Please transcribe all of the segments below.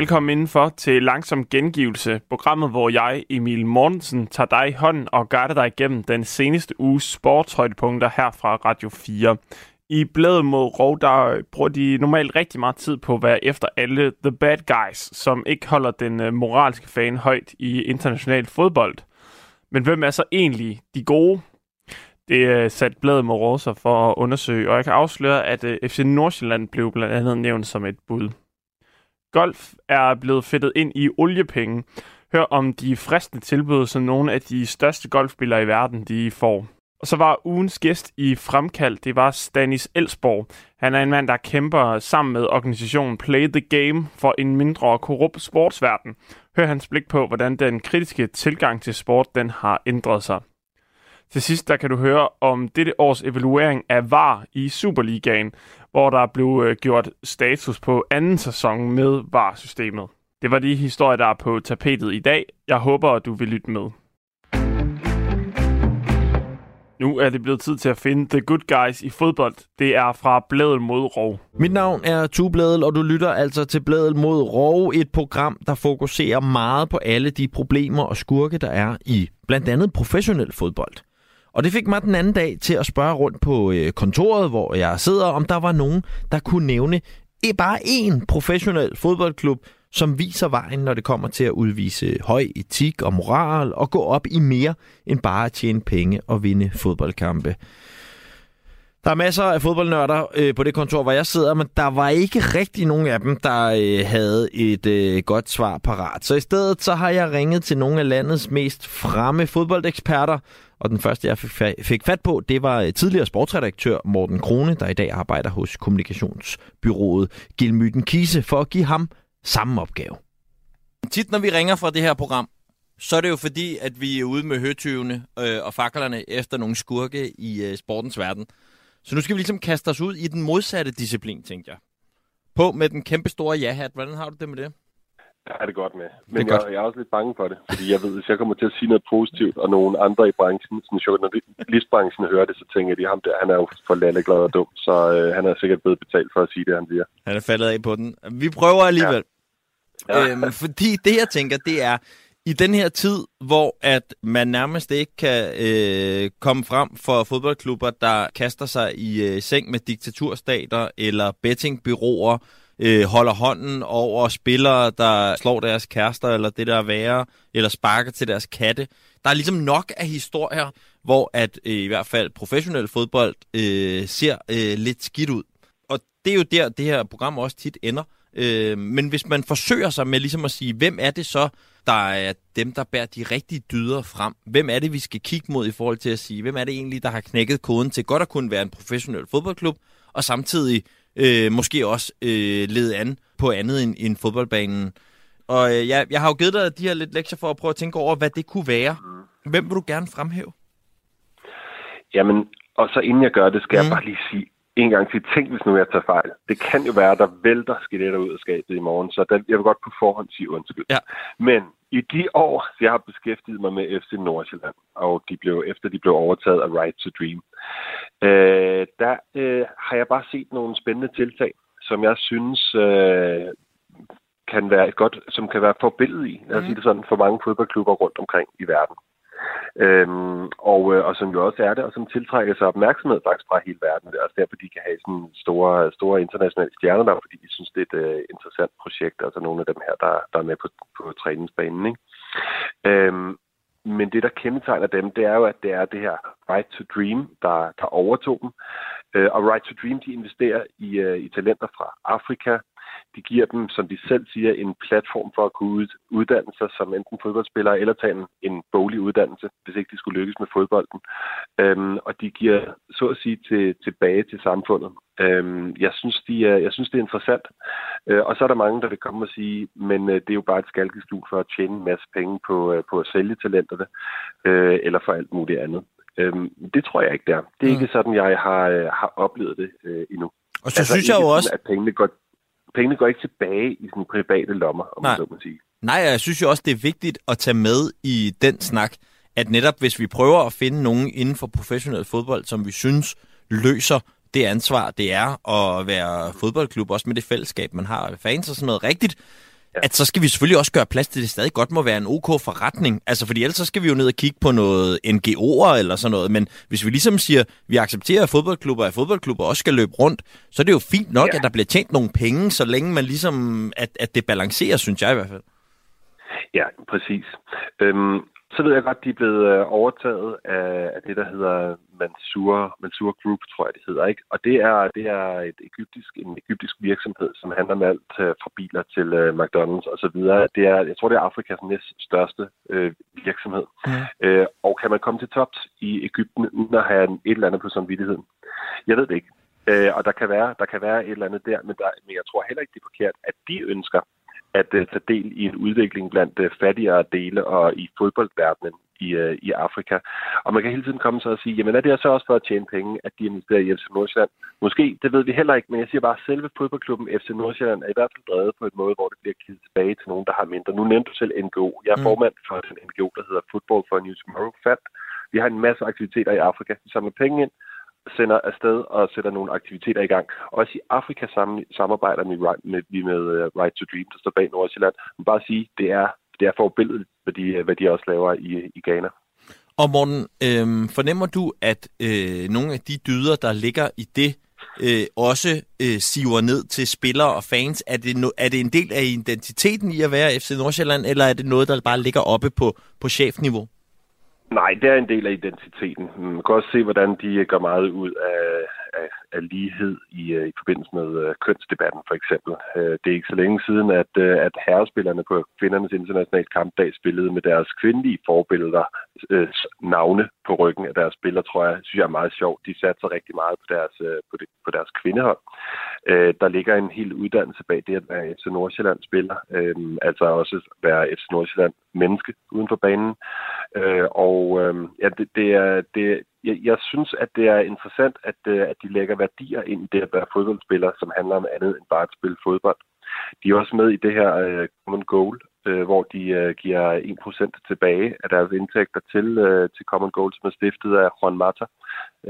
Velkommen indenfor til Langsom Gengivelse, programmet, hvor jeg, Emil Mortensen, tager dig i hånden og guider dig igennem den seneste uges sportshøjdepunkter her fra Radio 4. I bladet mod Rov, der bruger de normalt rigtig meget tid på at være efter alle the bad guys, som ikke holder den øh, moralske fan højt i international fodbold. Men hvem er så egentlig de gode? Det øh, er sat bladet mod Rov sig for at undersøge, og jeg kan afsløre, at øh, FC Nordsjælland blev blandt andet nævnt som et bud. Golf er blevet fedtet ind i oliepenge. Hør om de fristende tilbud, som nogle af de største golfspillere i verden de får. Og så var ugens gæst i Fremkald, det var Stanis Elsborg. Han er en mand, der kæmper sammen med organisationen Play the Game for en mindre korrupt sportsverden. Hør hans blik på, hvordan den kritiske tilgang til sport den har ændret sig. Til sidst der kan du høre om dette års evaluering af VAR i Superligaen, hvor der blev øh, gjort status på anden sæson med VAR-systemet. Det var de historier, der er på tapetet i dag. Jeg håber, at du vil lytte med. Nu er det blevet tid til at finde The Good Guys i fodbold. Det er fra Blædel mod Rov. Mit navn er Tubladel, og du lytter altså til Blædel mod Rov, et program, der fokuserer meget på alle de problemer og skurke, der er i blandt andet professionel fodbold. Og det fik mig den anden dag til at spørge rundt på øh, kontoret, hvor jeg sidder, om der var nogen, der kunne nævne e, bare én professionel fodboldklub, som viser vejen, når det kommer til at udvise høj etik og moral og gå op i mere end bare at tjene penge og vinde fodboldkampe. Der er masser af fodboldnørder øh, på det kontor, hvor jeg sidder, men der var ikke rigtig nogen af dem, der øh, havde et øh, godt svar parat. Så i stedet så har jeg ringet til nogle af landets mest fremme fodboldeksperter, og den første, jeg fik fat på, det var øh, tidligere sportsredaktør Morten Krone, der i dag arbejder hos kommunikationsbyrået Gilmyten Kise, for at give ham samme opgave. Tit når vi ringer fra det her program, så er det jo fordi, at vi er ude med høtyvene øh, og faklerne efter nogle skurke i øh, sportens verden. Så nu skal vi ligesom kaste os ud i den modsatte disciplin, tænkte jeg. På med den kæmpe store ja-hat. Hvordan har du det med det? Jeg har det godt med. Men det er jeg, jeg er også lidt bange for det, fordi jeg ved, hvis jeg kommer til at sige noget positivt, og nogen andre i branchen, sådan journalistbranchen hører det, så tænker de, ham der, han er jo for lalleglad og dum, så øh, han er sikkert blevet betalt for at sige det, han siger. Han er faldet af på den. Vi prøver alligevel. Ja. Ja. Øhm, fordi det, jeg tænker, det er, i den her tid, hvor at man nærmest ikke kan øh, komme frem for fodboldklubber, der kaster sig i øh, seng med diktaturstater eller bettingbyråer, øh, holder hånden over spillere, der slår deres kærester, eller det der er værre, eller sparker til deres katte. Der er ligesom nok af historier, hvor at øh, i hvert fald professionel fodbold øh, ser øh, lidt skidt ud. Og det er jo der, det her program også tit ender. Øh, men hvis man forsøger sig med ligesom at sige, hvem er det så, der er dem, der bærer de rigtige dyder frem? Hvem er det, vi skal kigge mod i forhold til at sige, hvem er det egentlig, der har knækket koden til godt at kunne være en professionel fodboldklub, og samtidig øh, måske også øh, lede an på andet end, end fodboldbanen. Og øh, jeg, jeg har jo givet dig de her lidt lektier for at prøve at tænke over, hvad det kunne være. Hvem vil du gerne fremhæve? Jamen, og så inden jeg gør det, skal mm. jeg bare lige sige en gang til, tænk hvis nu jeg tager fejl. Det kan jo være, at der vælter skeletter ud af skabet i morgen, så der, jeg vil godt på forhånd sige undskyld. Ja. Men i de år, jeg har beskæftiget mig med FC Nordsjælland, og de blev, efter de blev overtaget af Right to Dream, øh, der øh, har jeg bare set nogle spændende tiltag, som jeg synes øh, kan være et godt, som kan være forbillede i, lad os mm. sige det sådan, for mange fodboldklubber rundt omkring i verden. Øhm, og, øh, og som jo også er det, og som tiltrækker sig opmærksomhed faktisk fra hele verden. Det er også derfor, de kan have sådan store, store internationale stjerner der, fordi de synes, det er et uh, interessant projekt. Altså nogle af dem her, der, der er med på, på træningsbanen. Ikke? Øhm, men det, der kendetegner dem, det er jo, at det er det her Right to Dream, der, der overtog dem. Øh, og Right to Dream, de investerer i, øh, i talenter fra Afrika, de giver dem, som de selv siger, en platform for at kunne uddanne sig som enten fodboldspillere eller tage en, en boglig uddannelse, hvis ikke de skulle lykkes med fodbolden. Øhm, og de giver, så at sige, til, tilbage til samfundet. Øhm, jeg, synes, de er, jeg synes, det er interessant. Øh, og så er der mange, der vil komme og sige, men øh, det er jo bare et skalkeskjul for at tjene en masse penge på, øh, på at sælge talenterne, øh, eller for alt muligt andet. Øhm, det tror jeg ikke, der. Det er mm. ikke sådan, jeg har, øh, har oplevet det øh, endnu. Og så altså, synes jeg jo også... Sådan, at pengene går pengene går ikke tilbage i den private lommer, om Nej. man så må sige. Nej, jeg synes jo også, det er vigtigt at tage med i den snak, at netop hvis vi prøver at finde nogen inden for professionel fodbold, som vi synes løser det ansvar, det er at være fodboldklub, også med det fællesskab, man har fans og sådan noget rigtigt, ja. at så skal vi selvfølgelig også gøre plads til, det stadig godt må være en OK forretning. Altså, fordi ellers så skal vi jo ned og kigge på noget NGO'er eller sådan noget. Men hvis vi ligesom siger, vi accepterer, at fodboldklubber og fodboldklubber også skal løbe rundt, så er det jo fint nok, ja. at der bliver tjent nogle penge, så længe man ligesom, at, at det balancerer, synes jeg i hvert fald. Ja, præcis. Øhm, så ved jeg godt, de er blevet øh, overtaget af, af det, der hedder Mansour, Mansour Group, tror jeg, det hedder. ikke. Og det er, det er et egyptisk, en egyptisk virksomhed, som handler med alt øh, fra biler til uh, McDonald's osv. Det er, jeg tror, det er Afrikas næst største øh, virksomhed. Mm. Øh, og kan man komme til tops i Ægypten, uden at have et eller andet på samvittigheden? Jeg ved det ikke. Øh, og der kan, være, der kan være et eller andet der, men, der, men jeg tror heller ikke, det er forkert, at de ønsker at uh, tage del i en udvikling blandt uh, fattigere dele og i fodboldverdenen i, uh, i Afrika. Og man kan hele tiden komme så og sige, jamen er det så også for at tjene penge, at de investerer i FC Nordsjælland? Måske, det ved vi heller ikke, men jeg siger bare, at selve fodboldklubben FC Nordsjælland er i hvert fald drevet på en måde, hvor det bliver givet tilbage til nogen, der har mindre. Nu nævnte du selv NGO. Jeg er mm. formand for den NGO, der hedder Football for a New Tomorrow, FAT. Vi har en masse aktiviteter i Afrika. Vi samler penge ind, sender afsted og sætter nogle aktiviteter i gang. Også i Afrika sammen, samarbejder vi med, med, med Right to Dream, der står bag Nordsjælland. Men bare sige, det er, det er forbilledet, hvad de, hvad de også laver i, i Ghana. Og Morten, øh, fornemmer du, at øh, nogle af de dyder, der ligger i det, øh, også øh, siver ned til spillere og fans? Er det, no, er det en del af identiteten i at være FC Nordsjælland, eller er det noget, der bare ligger oppe på, på chefniveau? Nej, det er en del af identiteten. Man kan også se, hvordan de gør meget ud af, af, af lighed i, øh, i forbindelse med øh, kønsdebatten, for eksempel. Øh, det er ikke så længe siden, at, øh, at herrespillerne på kvindernes internationale kampdag spillede med deres kvindelige forbilleder øh, navne på ryggen af deres spillere, tror jeg, synes jeg er meget sjovt. De satte sig rigtig meget på deres, øh, på, det, på deres kvindehold. Øh, der ligger en hel uddannelse bag det at være FC Nordsjælland spiller, øh, altså også være FC Nordsjælland menneske uden for banen. Øh, og øh, ja, det, det, er, det, jeg, jeg synes, at det er interessant, at, øh, at de lægger værdier ind i det at være fodboldspiller, som handler om andet end bare at spille fodbold. De er også med i det her uh, Common Goal, uh, hvor de uh, giver 1% tilbage af deres indtægter til, uh, til Common Goal, som er stiftet af Juan Mata,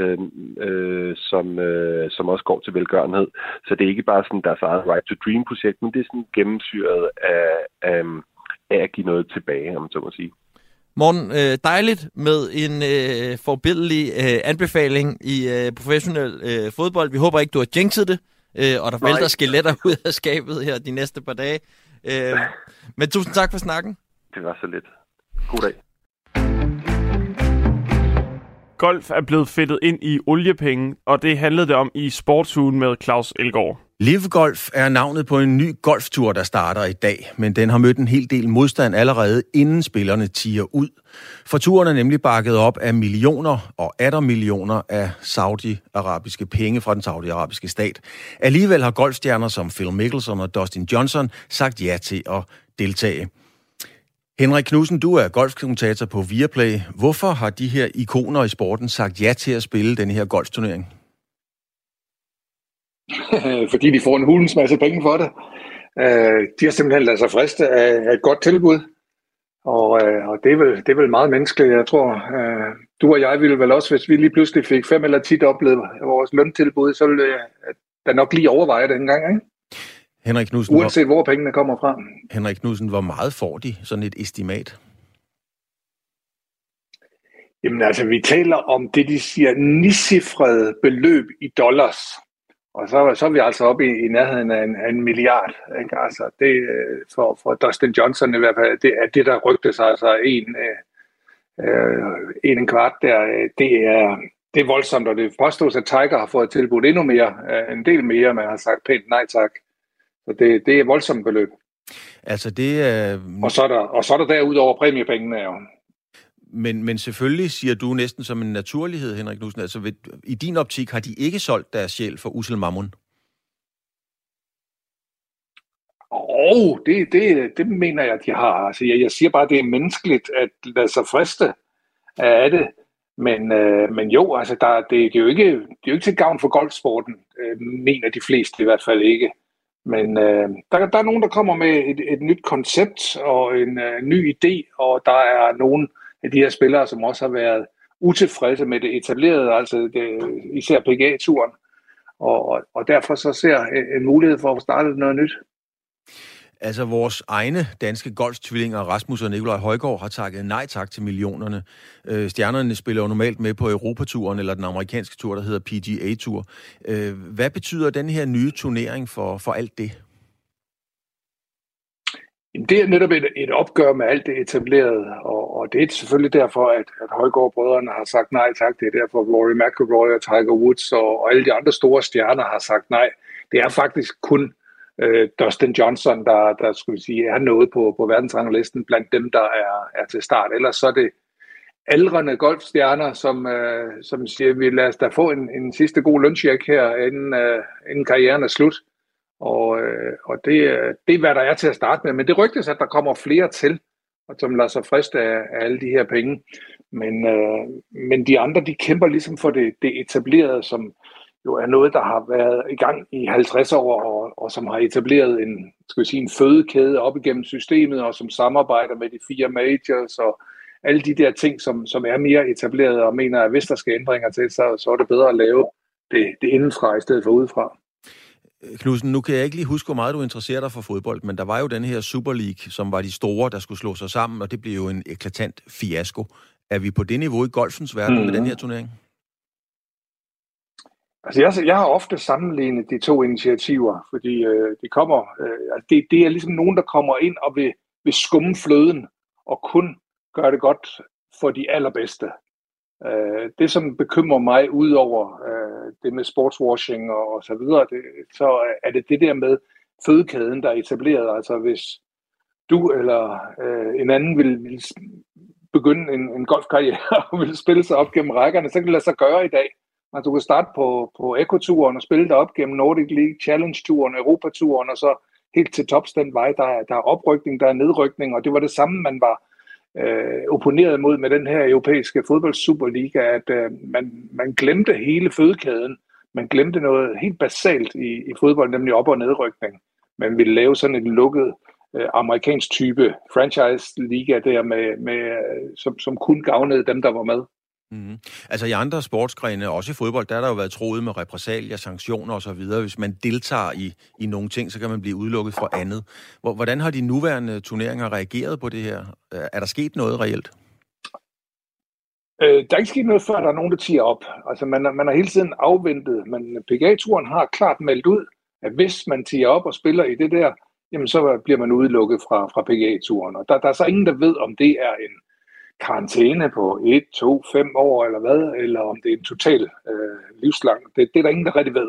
uh, uh, som, uh, som også går til velgørenhed. Så det er ikke bare sådan deres eget Right to Dream-projekt, men det er sådan gennemsyret af, af, af at give noget tilbage, om man så må sige. Morgen, øh, dejligt med en øh, forbindelig øh, anbefaling i øh, professionel øh, fodbold. Vi håber ikke, du har jinxet det, øh, og der vælter skeletter ud af skabet her de næste par dage. Øh, men tusind tak for snakken. Det var så lidt. God dag. Golf er blevet fedtet ind i oliepenge, og det handlede det om i sportsugen med Claus Elgaard. Live Golf er navnet på en ny golftur, der starter i dag, men den har mødt en hel del modstand allerede, inden spillerne tiger ud. For turen er nemlig bakket op af millioner og atter millioner af saudi-arabiske penge fra den saudi-arabiske stat. Alligevel har golfstjerner som Phil Mickelson og Dustin Johnson sagt ja til at deltage. Henrik Knudsen, du er golfkommentator på Viaplay. Hvorfor har de her ikoner i sporten sagt ja til at spille den her golfturnering? fordi de får en hulens masse penge for det. Øh, de har simpelthen ladet sig friste af et godt tilbud, og, øh, og det, er vel, det er vel meget menneskeligt, jeg tror. Øh, du og jeg ville vel også, hvis vi lige pludselig fik fem eller tit oplevet vores løntilbud, så ville jeg da nok lige overveje det en gang, ikke? Henrik Knudsen, Uanset hvor, hvor pengene kommer fra. Henrik Knudsen, hvor meget får de sådan et estimat? Jamen altså, vi taler om det, de siger, nisifrede beløb i dollars. Og så, så er vi altså oppe i, i nærheden af en, af en milliard. Ikke? Altså, det, øh, for, for Dustin Johnson i hvert fald, det er det, der rygtes altså en, øh, øh, en, en kvart der. Øh, det er, det er voldsomt, og det påstås, at Tiger har fået tilbudt endnu mere, en del mere, men har sagt pænt nej tak. Så det, det er voldsomt beløb. Altså det er... Og så er der, og så er der derudover præmiepengene jo. Men, men selvfølgelig siger du næsten som en naturlighed, Henrik Knudsen, altså ved, i din optik har de ikke solgt deres sjæl for usel mammon? Åh, oh, det, det, det mener jeg, de har. Altså, jeg, jeg siger bare, det er menneskeligt at lade sig friste af det. Men, øh, men jo, altså, der, det, det, er jo ikke, det er jo ikke til gavn for golfsporten, øh, mener de fleste i hvert fald ikke. Men øh, der, der er nogen, der kommer med et, et nyt koncept og en øh, ny idé, og der er nogen, af de her spillere, som også har været utilfredse med det etablerede, altså det, især PGA-turen. Og, og derfor så ser en mulighed for at starte noget nyt. Altså, vores egne danske golftvillinger, Rasmus og Nikolaj Højgaard, har takket nej tak til millionerne. Øh, stjernerne spiller jo normalt med på Europaturen, eller den amerikanske tur, der hedder PGA-tur. Øh, hvad betyder den her nye turnering for, for alt det? Det er netop et, et opgør med alt det etablerede, og, og det er selvfølgelig derfor, at, at Højgaard-brødrene har sagt nej tak. Det er derfor, Rory McIlroy og Tiger Woods og, og alle de andre store stjerner har sagt nej. Det er faktisk kun øh, Dustin Johnson, der, der skulle sige, er noget på, på verdensranglisten blandt dem, der er, er til start. Ellers så er det aldrende golfstjerner, som, øh, som siger, vi lader os da få en, en sidste god løncheck her, inden, øh, inden karrieren er slut. Og, øh, og det, øh, det er, hvad der er til at starte med. Men det rygtes, at der kommer flere til, og som lader sig friste af, af alle de her penge. Men, øh, men de andre, de kæmper ligesom for det, det etablerede, som jo er noget, der har været i gang i 50 år, og, og som har etableret en, skal vi sige, en fødekæde op igennem systemet, og som samarbejder med de fire majors, og alle de der ting, som, som er mere etableret, og mener, at hvis der skal ændringer til, så, så er det bedre at lave det, det indenfra, i stedet for udefra. Knudsen, nu kan jeg ikke lige huske, hvor meget du interesserer dig for fodbold, men der var jo den her Super League, som var de store, der skulle slå sig sammen, og det blev jo en eklatant fiasko. Er vi på det niveau i golfens verden mm. med den her turnering? Altså jeg, jeg har ofte sammenlignet de to initiativer, fordi øh, de kommer, øh, altså, det, det er ligesom nogen, der kommer ind og vil, vil skumme fløden og kun gøre det godt for de allerbedste. Øh, det, som bekymrer mig ud over øh, det med sportswashing og, og så videre, det, så er det det der med fødekæden, der er etableret. Altså hvis du eller øh, en anden vil, vil begynde en, en golfkarriere og vil spille sig op gennem rækkerne, så kan det lade sig gøre i dag. Altså, du kan starte på, på Eco-turen og spille dig op gennem Nordic League, Challenge-turen, Europaturen, og så helt til tops den vej. Der er, der er oprykning, der er nedrykning, og det var det samme, man var øh, opponeret mod med den her europæiske fodboldsuperliga, at øh, man, man glemte hele fødekæden. Man glemte noget helt basalt i, i fodbold, nemlig op- og nedrykning. Man ville lave sådan en lukket øh, amerikansk type franchise-liga der, med, med, øh, som, som kun gavnede dem, der var med. Mm. Altså i andre sportsgrene, også i fodbold, der har der jo været troet med repressalier, sanktioner osv. Hvis man deltager i, i nogle ting, så kan man blive udelukket fra andet. Hvordan har de nuværende turneringer reageret på det her? Øh, er der sket noget reelt? Øh, der er ikke sket noget, før der er nogen, der tiger op. Altså man, man har hele tiden afventet, men PGA-turen har klart meldt ud, at hvis man tiger op og spiller i det der, jamen så bliver man udelukket fra, fra PGA-turen. Og der, der er så ingen, der ved, om det er en karantæne på 1, 2, 5 år eller hvad, eller om det er en total øh, livslang. Det, det er der ingen, der rigtig ved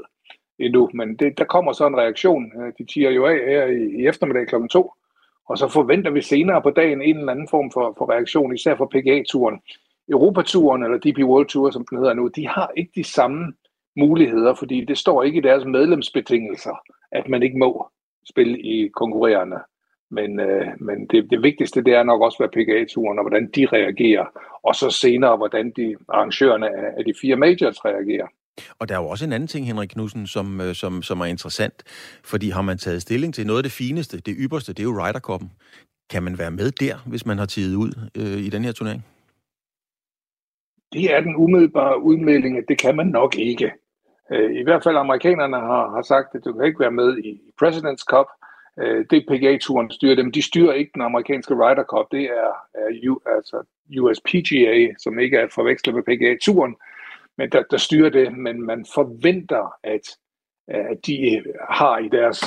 endnu, men det, der kommer så en reaktion. Øh, de tiger jo af her i, i eftermiddag kl. 2, og så forventer vi senere på dagen en eller anden form for, for reaktion, især for PGA-turen. Europaturen, eller DP World Tour, som den hedder nu, de har ikke de samme muligheder, fordi det står ikke i deres medlemsbetingelser, at man ikke må spille i konkurrerende men, øh, men det, det vigtigste, det er nok også, hvad PGA-turen og hvordan de reagerer, og så senere, hvordan de arrangørerne af, af de fire majors reagerer. Og der er jo også en anden ting, Henrik Knudsen, som, øh, som, som er interessant, fordi har man taget stilling til noget af det fineste, det ypperste, det er jo Ryder Cup'en. Kan man være med der, hvis man har tidet ud øh, i den her turnering? Det er den umiddelbare udmelding, at det kan man nok ikke. Øh, I hvert fald amerikanerne har, har sagt, at du kan ikke være med i President's Cup, øh, det PGA-turen styrer dem. De styrer ikke den amerikanske Ryder Cup. Det er, er U, altså USPGA, som ikke er forvekslet med PGA-turen, men der, der styrer det. Men man forventer, at, at de har i deres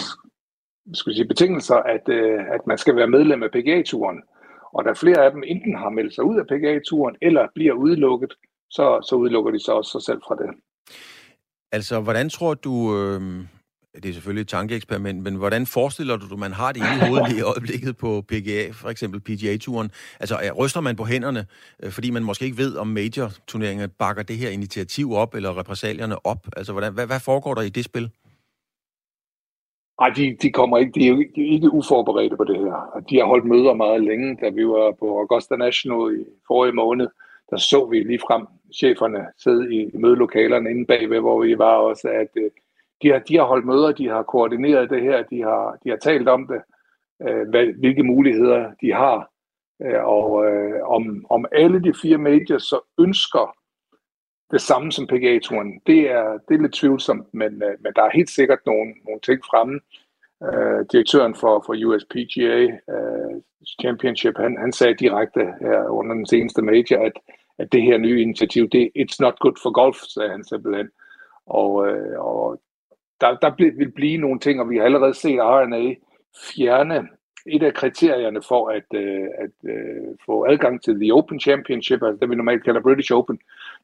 skal sige, betingelser, at, øh, at man skal være medlem af PGA-turen. Og der flere af dem enten har meldt sig ud af PGA-turen, eller bliver udelukket, så, så udelukker de så også sig selv fra det. Altså, hvordan tror du, øh, det er selvfølgelig et tankeeksperiment, men hvordan forestiller du, at man har det i hovedet i øjeblikket på PGA, for eksempel PGA-turen? Altså, ryster man på hænderne, øh, fordi man måske ikke ved, om major-turneringer bakker det her initiativ op, eller repræsalierne op? Altså, hvordan, hvad, hvad foregår der i det spil? Nej, de, de kommer ikke, de er, ikke, de er ikke uforberedte på det her. De har holdt møder meget længe, da vi var på Augusta National i forrige måned. Der så vi lige frem cheferne sidde i mødelokalerne inde bagved, hvor vi var også, at øh, de har, de har holdt møder, de har koordineret det her, de har, de har talt om det, øh, hvad, hvilke muligheder de har, øh, og øh, om, om alle de fire majors så ønsker det samme som PGA-turen. Det er, det er lidt tvivlsomt, men, øh, men der er helt sikkert nogle, nogle ting fremme. øh, direktøren for, for USPGA øh, Championship, han, han sagde direkte her under den seneste major, at, at det her nye initiativ, det it's not good for golf, sagde han simpelthen. Og, øh, og der, der vil blive nogle ting, og vi har allerede set RNA fjerne et af kriterierne for at, øh, at øh, få adgang til The Open Championship, altså det vi normalt kalder British Open,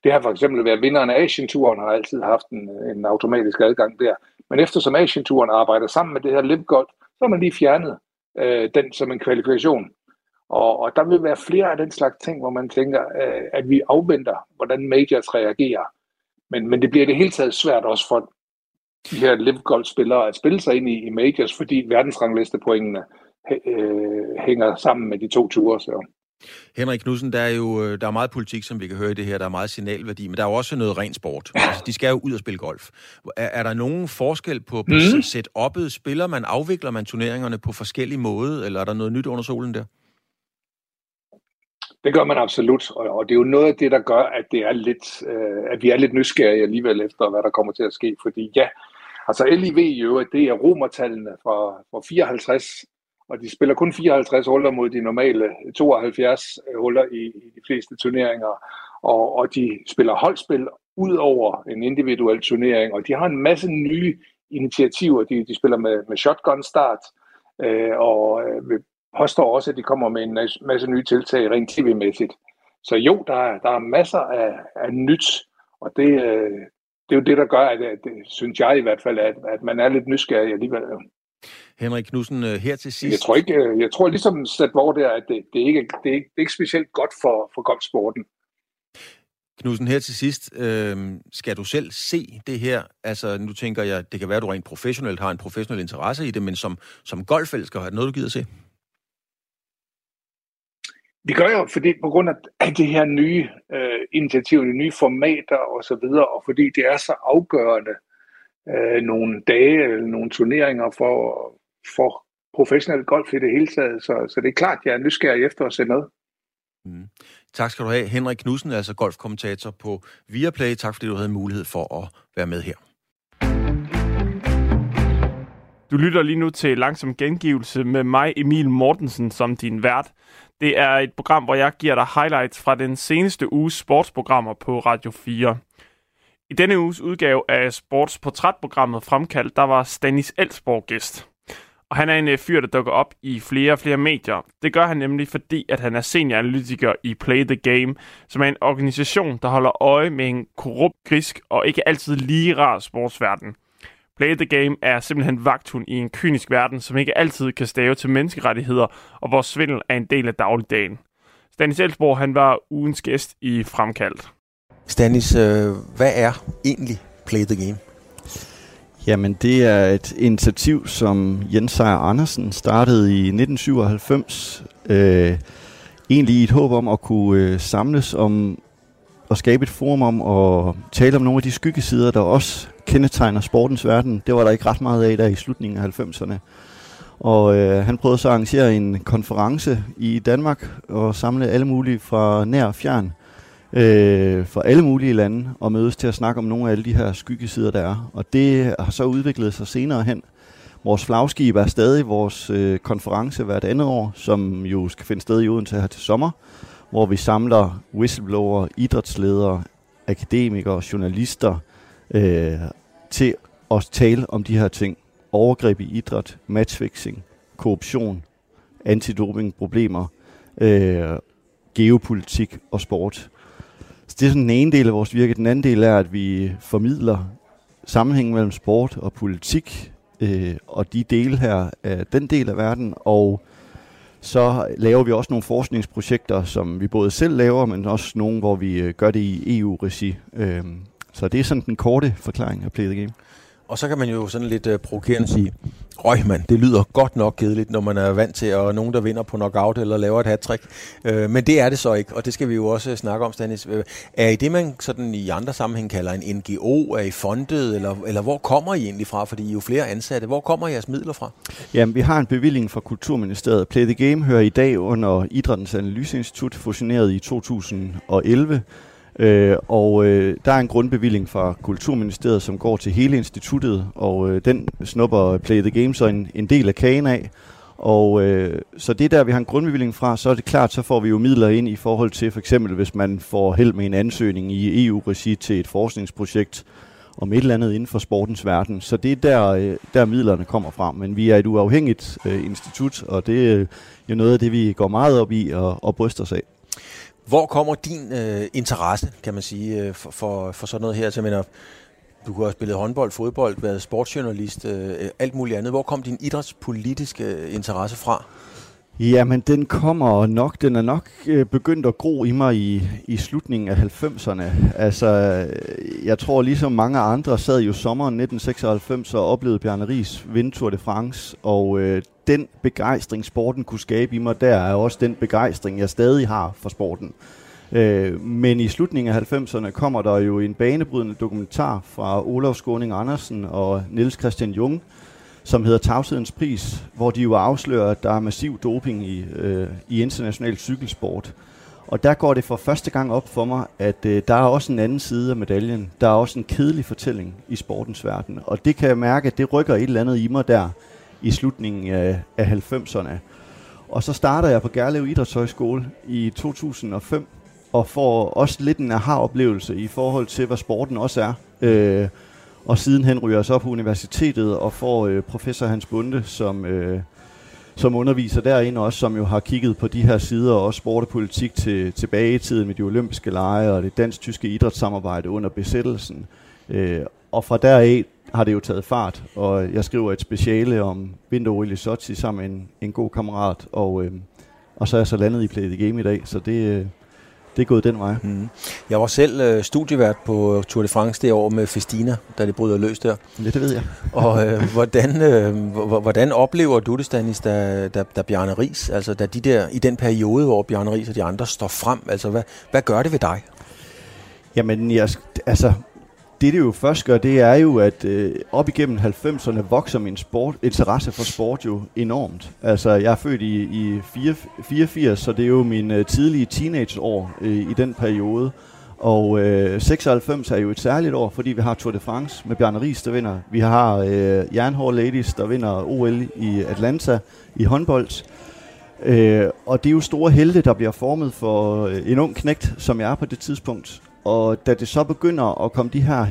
det har for eksempel været vinderen af Asian-turen, har altid haft en, en automatisk adgang der. Men eftersom Asian-turen arbejder sammen med det her Live så har man lige fjernet øh, den som en kvalifikation. Og, og der vil være flere af den slags ting, hvor man tænker, øh, at vi afventer, hvordan majors reagerer. Men, men det bliver det hele taget svært også for de her live golf spillere at spille sig ind i, i majors, fordi verdensranglistepoengene øh, hænger sammen med de to ture. Så. Henrik Knudsen, der er jo øh, der er meget politik, som vi kan høre i det her. Der er meget signalværdi, men der er jo også noget ren sport. Altså, de skal jo ud og spille golf. Er, er der nogen forskel på, på mm. setup'et? Spiller man, afvikler man turneringerne på forskellige måder, eller er der noget nyt under solen der? Det gør man absolut, og, og det er jo noget af det, der gør, at, det er lidt, øh, at vi er lidt nysgerrige alligevel efter, hvad der kommer til at ske. Fordi ja, altså LIV i øvrigt, det er romertallene fra, fra 54, og de spiller kun 54 huller mod de normale 72 huller i, i de fleste turneringer, og, og de spiller holdspil ud over en individuel turnering, og de har en masse nye initiativer. De, de spiller med, med shotgun start, øh, og øh, påstår også, at de kommer med en masse nye tiltag rent tv-mæssigt. Så jo, der er, der er masser af, af nyt, og det, øh, det er jo det, der gør, at, at det, synes jeg i hvert fald, at, at man er lidt nysgerrig alligevel. Henrik Knudsen, øh, her til sidst. Jeg tror, ikke, øh, jeg tror ligesom sat hvor det er, at det, det, er ikke, det, er ikke, det er ikke specielt godt for, for golfsporten. Knudsen, her til sidst, øh, skal du selv se det her? Altså, nu tænker jeg, det kan være, at du rent professionelt har en professionel interesse i det, men som, som golfelsker, er det noget, du gider se? Vi gør jo, fordi på grund af det her nye øh, initiativ, de nye formater og så videre, og fordi det er så afgørende øh, nogle dage eller nogle turneringer for, for professionel golf i det hele taget. Så, så det er klart, jeg er nysgerrig efter at se med. Mm. Tak skal du have. Henrik Knudsen, altså golfkommentator på Viaplay. Tak fordi du havde mulighed for at være med her. Du lytter lige nu til Langsom Gengivelse med mig, Emil Mortensen, som din vært. Det er et program, hvor jeg giver dig highlights fra den seneste uges sportsprogrammer på Radio 4. I denne uges udgave af sportsportrætprogrammet Fremkaldt, der var Stanis Elsborg gæst. Og han er en øh, fyr, der dukker op i flere og flere medier. Det gør han nemlig, fordi at han er senioranalytiker i Play the Game, som er en organisation, der holder øje med en korrupt, grisk og ikke altid lige rar sportsverden. Play the Game er simpelthen vagthund i en kynisk verden, som ikke altid kan stave til menneskerettigheder, og hvor svindel er en del af dagligdagen. Stanis Elsborg, han var ugens gæst i Fremkaldt. Stanis, øh, hvad er egentlig Play the Game? Jamen, det er et initiativ, som Jens Sejer Andersen startede i 1997. Øh, egentlig i et håb om at kunne øh, samles om at skabe et forum om at tale om nogle af de skyggesider, der også kendetegner sportens verden. Det var der ikke ret meget af der i slutningen af 90'erne. Og øh, han prøvede så at arrangere en konference i Danmark og samle alle mulige fra nær og fjern øh, fra alle mulige lande og mødes til at snakke om nogle af alle de her skyggesider, der er. Og det har så udviklet sig senere hen. Vores flagskib er stadig vores øh, konference hvert andet år, som jo skal finde sted i Odense her til sommer, hvor vi samler whistleblower, idrætsledere, akademikere, journalister øh, til at tale om de her ting. Overgreb i idræt, matchfixing, korruption, antidopingproblemer, øh, geopolitik og sport. Så det er sådan den ene del af vores virke. Den anden del er, at vi formidler sammenhængen mellem sport og politik, øh, og de dele her af den del af verden, og så laver vi også nogle forskningsprojekter, som vi både selv laver, men også nogle, hvor vi øh, gør det i EU-regi. Øh, så det er sådan den korte forklaring af Play the Game. Og så kan man jo sådan lidt uh, provokerende sige, Røg mand, det lyder godt nok kedeligt, når man er vant til at nogen, der vinder på knockout eller laver et hat-trick. Uh, men det er det så ikke, og det skal vi jo også snakke om, Stanis. Uh, er I det, man sådan i andre sammenhæng kalder en NGO? Er I fondet, eller, eller hvor kommer I egentlig fra? Fordi I er jo flere ansatte. Hvor kommer jeres midler fra? Jamen, vi har en bevilling fra Kulturministeriet. Play the Game hører i dag under Idrættens Analyseinstitut, fusioneret i 2011. Øh, og øh, der er en grundbevilling fra Kulturministeriet, som går til hele instituttet, og øh, den snupper Play the Game så en, en del af kagen af. Og øh, så det der, vi har en grundbevilling fra, så er det klart, så får vi jo midler ind i forhold til for eksempel, hvis man får held med en ansøgning i EU-regi til et forskningsprojekt om et eller andet inden for sportens verden. Så det er der, øh, der midlerne kommer fra. Men vi er et uafhængigt øh, institut, og det er jo noget af det, vi går meget op i og, og bryster os af. Hvor kommer din øh, interesse, kan man sige, øh, for, for, for sådan noget her? Så jeg mener, du har spillet håndbold, fodbold, været sportsjournalist, øh, alt muligt andet. Hvor kom din idrætspolitiske øh, interesse fra? Jamen, den kommer nok, den er nok øh, begyndt at gro i mig i, i slutningen af 90'erne. Altså, øh, jeg tror ligesom mange andre sad jo sommeren 1996 og oplevede Bjarne Ries vinde Tour de France, og øh, den begejstring, sporten kunne skabe i mig, der er også den begejstring, jeg stadig har for sporten. Øh, men i slutningen af 90'erne kommer der jo en banebrydende dokumentar fra Olaf Skåning Andersen og Niels Christian Jung, som hedder Tavshedens Pris, hvor de jo afslører, at der er massiv doping i, øh, i international cykelsport. Og der går det for første gang op for mig, at øh, der er også en anden side af medaljen. Der er også en kedelig fortælling i sportens verden. Og det kan jeg mærke, at det rykker et eller andet i mig der i slutningen af, af 90'erne. Og så starter jeg på Gerlev Idrætshøjskole i 2005, og får også lidt en aha-oplevelse i forhold til, hvad sporten også er. Øh, og sidenhen ryger jeg så på universitetet og får øh, professor Hans Bunde, som, øh, som underviser derinde også, som jo har kigget på de her sider, og også sport og politik til, tilbage i tiden med de olympiske lege og det dansk-tyske idrætssamarbejde under besættelsen. Øh, og fra deraf har det jo taget fart, og jeg skriver et speciale om vinter i Sochi sammen med en, en god kammerat, og, øh, og så er jeg så landet i Play the Game i dag, så det, øh, det er gået den vej. Mm. Jeg var selv øh, studievært på Tour de France det år med Festina, da det bryder løs der. Ja, det ved jeg. og øh, hvordan, øh, hvordan oplever du det, Stanis, da, da, da Bjarne Ries, altså da de der, i den periode, hvor Bjarne Ries og de andre står frem, altså hvad, hvad gør det ved dig? Jamen, jeg, altså, det, det jo først gør, det er jo, at øh, op igennem 90'erne vokser min sport, interesse for sport jo enormt. Altså, jeg er født i, i 84, så det er jo min øh, tidlige teenageår øh, i den periode. Og øh, 96 er jo et særligt år, fordi vi har Tour de France med Bjarne Ries, der vinder. Vi har øh, Jernhård Ladies, der vinder OL i Atlanta i håndbold. Øh, og det er jo store helte, der bliver formet for øh, en ung knægt, som jeg er på det tidspunkt. Og da det så begynder at komme de her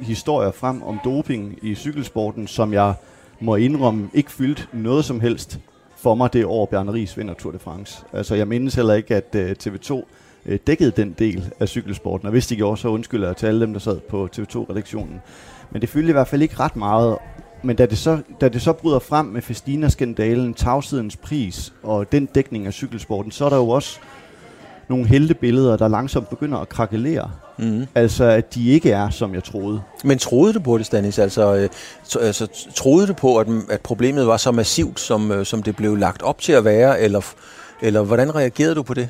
historier frem om doping i cykelsporten, som jeg må indrømme ikke fyldt noget som helst for mig det år, Bjarne Ries vinder Tour de France. Altså jeg mindes heller ikke, at øh, TV2 øh, dækkede den del af cykelsporten, og hvis de gjorde, så undskylder jeg til alle dem, der sad på TV2-redaktionen. Men det fyldte i hvert fald ikke ret meget. Men da det så, da det så bryder frem med Festina-skandalen, tagsidens pris og den dækning af cykelsporten, så er der jo også nogle heltebilleder, der langsomt begynder at krakelere. Mm. Altså, at de ikke er, som jeg troede. Men troede du på det, Stanis? Altså, øh, altså troede du på, at, at problemet var så massivt, som, øh, som det blev lagt op til at være, eller, eller hvordan reagerede du på det?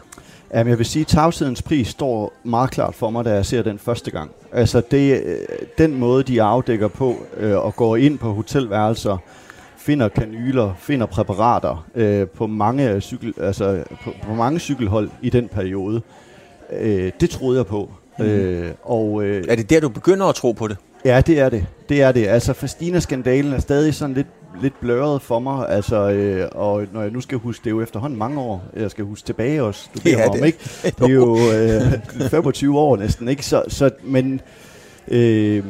Jamen, jeg vil sige, at tavshedens pris står meget klart for mig, da jeg ser den første gang. Altså, det, øh, den måde, de afdækker på øh, og går ind på hotelværelser, finder kanyler, finder præparater øh, på, mange cykel, altså, på, på mange cykelhold i den periode. Øh, det troede jeg på. Mm. Øh, og, øh, er det der, du begynder at tro på det? Ja, det er det. Det er det. Altså, Festina-skandalen er stadig sådan lidt, lidt bløret for mig. Altså, øh, og når jeg nu skal huske, det er jo efterhånden mange år. Jeg skal huske tilbage også. Du ja, det. om, ikke? Det er jo øh, 25 år næsten, ikke? Så, så, men øh,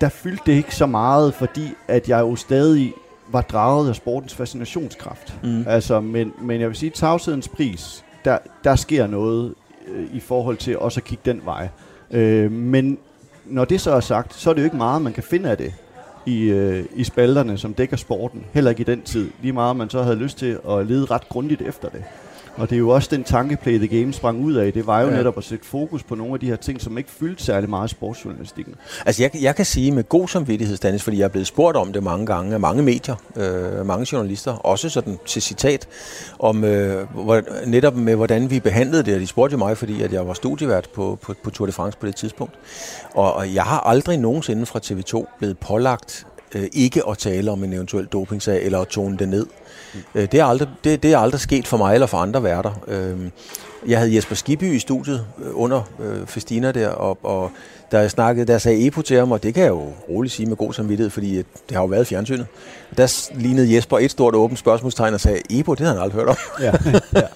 der fyldte det ikke så meget, fordi at jeg jo stadig var draget af sportens fascinationskraft. Mm. Altså, men, men jeg vil sige, tavshedens pris, der, der sker noget øh, i forhold til også at kigge den vej. Øh, men når det så er sagt, så er det jo ikke meget, man kan finde af det i, øh, i spalterne, som dækker sporten. Heller ikke i den tid. Lige meget, man så havde lyst til at lede ret grundigt efter det. Og det er jo også den tanke, Play the Game sprang ud af. Det var jo ja. netop at sætte fokus på nogle af de her ting, som ikke fyldte særlig meget i sportsjournalistikken. Altså jeg, jeg kan sige med god samvittighed, Stanis, fordi jeg er blevet spurgt om det mange gange af mange medier, øh, mange journalister, også sådan til citat, om øh, hvor, netop med hvordan vi behandlede det. De spurgte mig, fordi at jeg var studievært på, på, på Tour de France på det tidspunkt. Og, og jeg har aldrig nogensinde fra TV2 blevet pålagt øh, ikke at tale om en eventuel dopingsag eller at tone det ned. Øh, det, er aldrig, det, det er aldrig sket for mig eller for andre værter. Øh, jeg havde Jesper Skibby i studiet øh, under øh, Festina der, og, og da jeg snakkede, der sagde Epo til ham, og det kan jeg jo roligt sige med god samvittighed, fordi det har jo været fjernsynet. Der lignede Jesper et stort åbent spørgsmålstegn og sagde, Epo, det havde han aldrig hørt om. Ja. ja.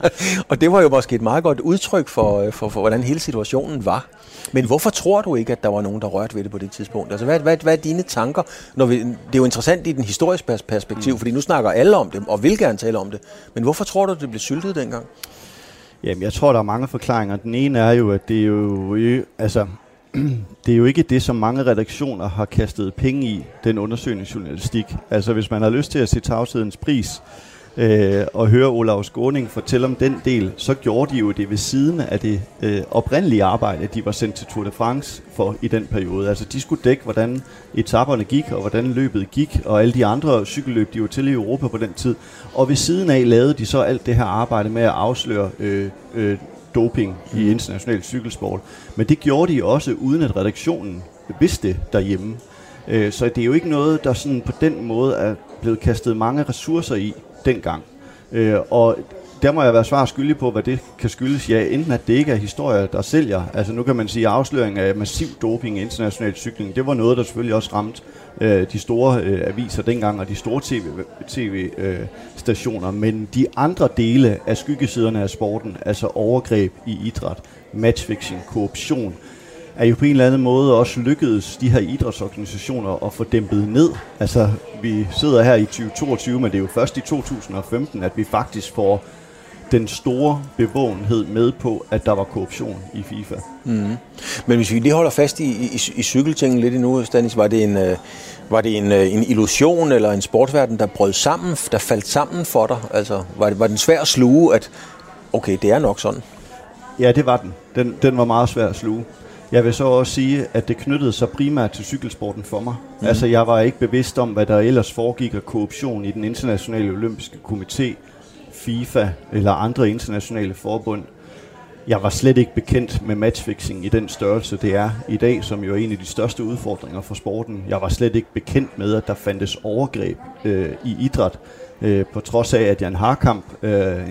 og det var jo måske et meget godt udtryk for, øh, for, for, hvordan hele situationen var. Men hvorfor tror du ikke, at der var nogen, der rørte ved det på det tidspunkt? Altså, hvad, hvad, hvad er dine tanker? Når vi, det er jo interessant i den historiske perspektiv, mm. fordi nu snakker alle om det, og vil gerne tale om det. Men hvorfor tror du, det blev syltet dengang? Jamen, jeg tror, der er mange forklaringer. Den ene er jo, at det er jo, øh, altså, det er jo ikke det, som mange redaktioner har kastet penge i, den undersøgende journalistik. Altså, hvis man har lyst til at se tavshedens pris, øh, og høre Olav Skåning fortælle om den del, så gjorde de jo det ved siden af det øh, oprindelige arbejde, de var sendt til Tour de France for i den periode. Altså de skulle dække, hvordan etaperne gik, og hvordan løbet gik, og alle de andre cykelløb, de var til i Europa på den tid. Og ved siden af lavede de så alt det her arbejde med at afsløre øh, øh, doping i mm. international cykelsport. Men det gjorde de også, uden at redaktionen vidste det derhjemme. Øh, så det er jo ikke noget, der sådan på den måde er blevet kastet mange ressourcer i dengang. Øh, og der må jeg være svar skyldig på, hvad det kan skyldes. Ja, enten at det ikke er historier, der sælger. Altså nu kan man sige, at afsløring af massiv doping i international cykling, det var noget, der selvfølgelig også ramte øh, de store øh, aviser dengang, og de store tv-stationer. TV, øh, Men de andre dele af skyggesiderne af sporten, altså overgreb i idræt, matchfixing, korruption, er jo på en eller anden måde også lykkedes de her idrætsorganisationer at få dæmpet ned. Altså, vi sidder her i 2022, men det er jo først i 2015, at vi faktisk får den store bevågenhed med på, at der var korruption i FIFA. Mm. Men hvis vi lige holder fast i, i, i cykeltingen lidt endnu, Stanis, var det en, øh, var det en, øh, en illusion eller en sportsverden, der brød sammen, der faldt sammen for dig? Altså, var det, var den svær at sluge, at okay, det er nok sådan? Ja, det var den. Den, den var meget svær at sluge. Jeg vil så også sige, at det knyttede sig primært til cykelsporten for mig. Mm. Altså, jeg var ikke bevidst om, hvad der ellers foregik af korruption i den internationale olympiske komité, FIFA eller andre internationale forbund. Jeg var slet ikke bekendt med matchfixing i den størrelse, det er i dag, som jo er en af de største udfordringer for sporten. Jeg var slet ikke bekendt med, at der fandtes overgreb øh, i idræt. Øh, på trods af, at Jan Harkamp, øh,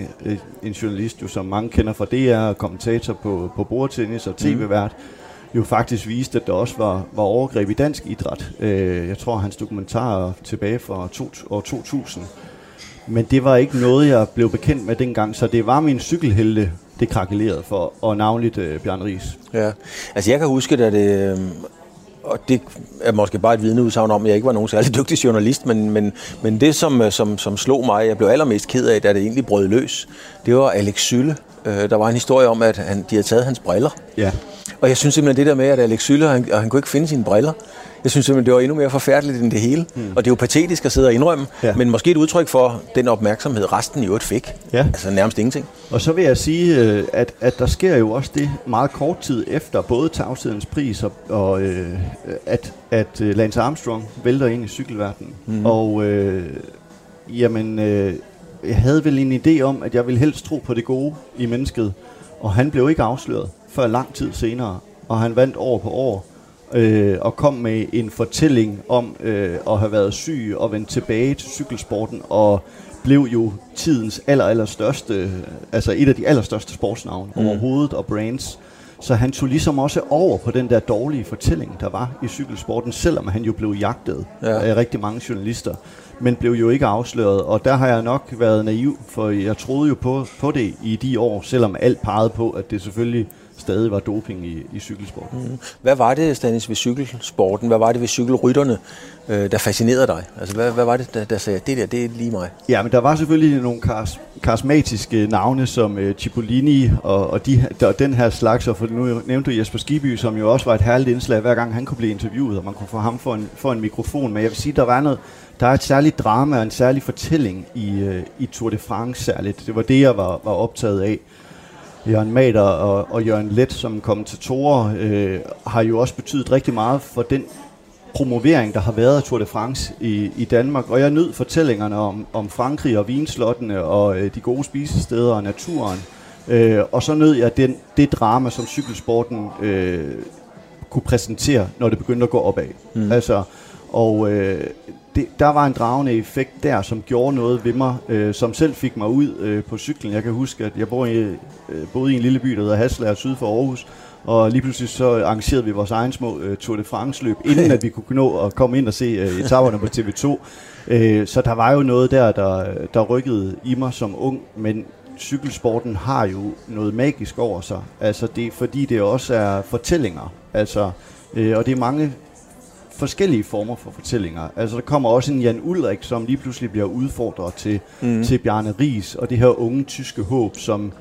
en journalist, jo, som mange kender fra DR, kommentator på, på bordtennis og tv-vært, mm jo faktisk viste, at der også var, var overgreb i dansk idræt. Øh, jeg tror, hans dokumentarer tilbage fra to, år 2000. Men det var ikke noget, jeg blev bekendt med dengang, så det var min cykelhelte, det krakelerede for, og navnligt øh, Bjørn Ries. Ja, altså jeg kan huske, at det, øh, og det er måske bare et vidneudsagn om, at jeg ikke var nogen særlig dygtig journalist, men, men, men det, som, øh, som, som slog mig, jeg blev allermest ked af, da det egentlig brød løs, det var Alex Sylle. Øh, der var en historie om, at han, de havde taget hans briller. Ja. Og jeg synes simpelthen, det der med, at Alex Sylle, han, han kunne ikke finde sine briller, jeg synes simpelthen, det var endnu mere forfærdeligt end det hele. Mm. Og det er jo patetisk at sidde og indrømme, ja. men måske et udtryk for den opmærksomhed, resten i øvrigt fik. Ja. Altså nærmest ingenting. Og så vil jeg sige, øh, at, at der sker jo også det meget kort tid efter, både tavshedens pris og, og øh, at, at øh, Lance Armstrong vælter ind i cykelverdenen. Mm. Og øh, jamen, øh, jeg havde vel en idé om, at jeg ville helst tro på det gode i mennesket, og han blev ikke afsløret før lang tid senere, og han vandt år på år, øh, og kom med en fortælling om øh, at have været syg og vendt tilbage til cykelsporten, og blev jo tidens aller, aller største, altså et af de allerstørste sportsnavne mm. overhovedet, og brands. Så han tog ligesom også over på den der dårlige fortælling, der var i cykelsporten, selvom han jo blev jagtet ja. af rigtig mange journalister, men blev jo ikke afsløret. Og der har jeg nok været naiv, for jeg troede jo på, på det i de år, selvom alt pegede på, at det selvfølgelig stadig var doping i, i cykelsporten. Mm. Hvad var det, Stanis, ved cykelsporten? Hvad var det ved cykelrytterne, øh, der fascinerede dig? Altså, hvad, hvad var det, der, der sagde, det der, det er lige mig? Ja, men der var selvfølgelig nogle kars, karismatiske navne, som øh, Cipollini og, og, de, der, den her slags, og for nu nævnte du Jesper Skiby, som jo også var et herligt indslag, hver gang han kunne blive interviewet, og man kunne få ham for en, for en mikrofon. Men jeg vil sige, der var noget, der er et særligt drama og en særlig fortælling i, øh, i Tour de France særligt. Det var det, jeg var, var optaget af. Jørgen Mader og, og Jørgen Let som kommentatorer øh, har jo også betydet rigtig meget for den promovering, der har været af Tour de France i, i Danmark. Og jeg nød fortællingerne om, om Frankrig og vinslottene og øh, de gode spisesteder og naturen. Øh, og så nød jeg den, det drama, som cykelsporten øh, kunne præsentere, når det begyndte at gå opad. Mm. Altså, og øh, det, der var en dragende effekt der, som gjorde noget ved mig, øh, som selv fik mig ud øh, på cyklen. Jeg kan huske, at jeg bor i, øh, boede i en lille by, der hedder Haslager, syd for Aarhus, og lige pludselig så arrangerede vi vores egen små øh, Tour de France løb, inden at vi kunne nå at komme ind og se øh, etaperne på TV2. Øh, så der var jo noget der, der, der rykkede i mig som ung, men cykelsporten har jo noget magisk over sig. Altså det fordi det også er fortællinger. Altså, øh, og det er mange forskellige former for fortællinger. Altså der kommer også en Jan Ulrik, som lige pludselig bliver udfordret til, mm. til Bjarne Ries, og det her unge tyske håb, som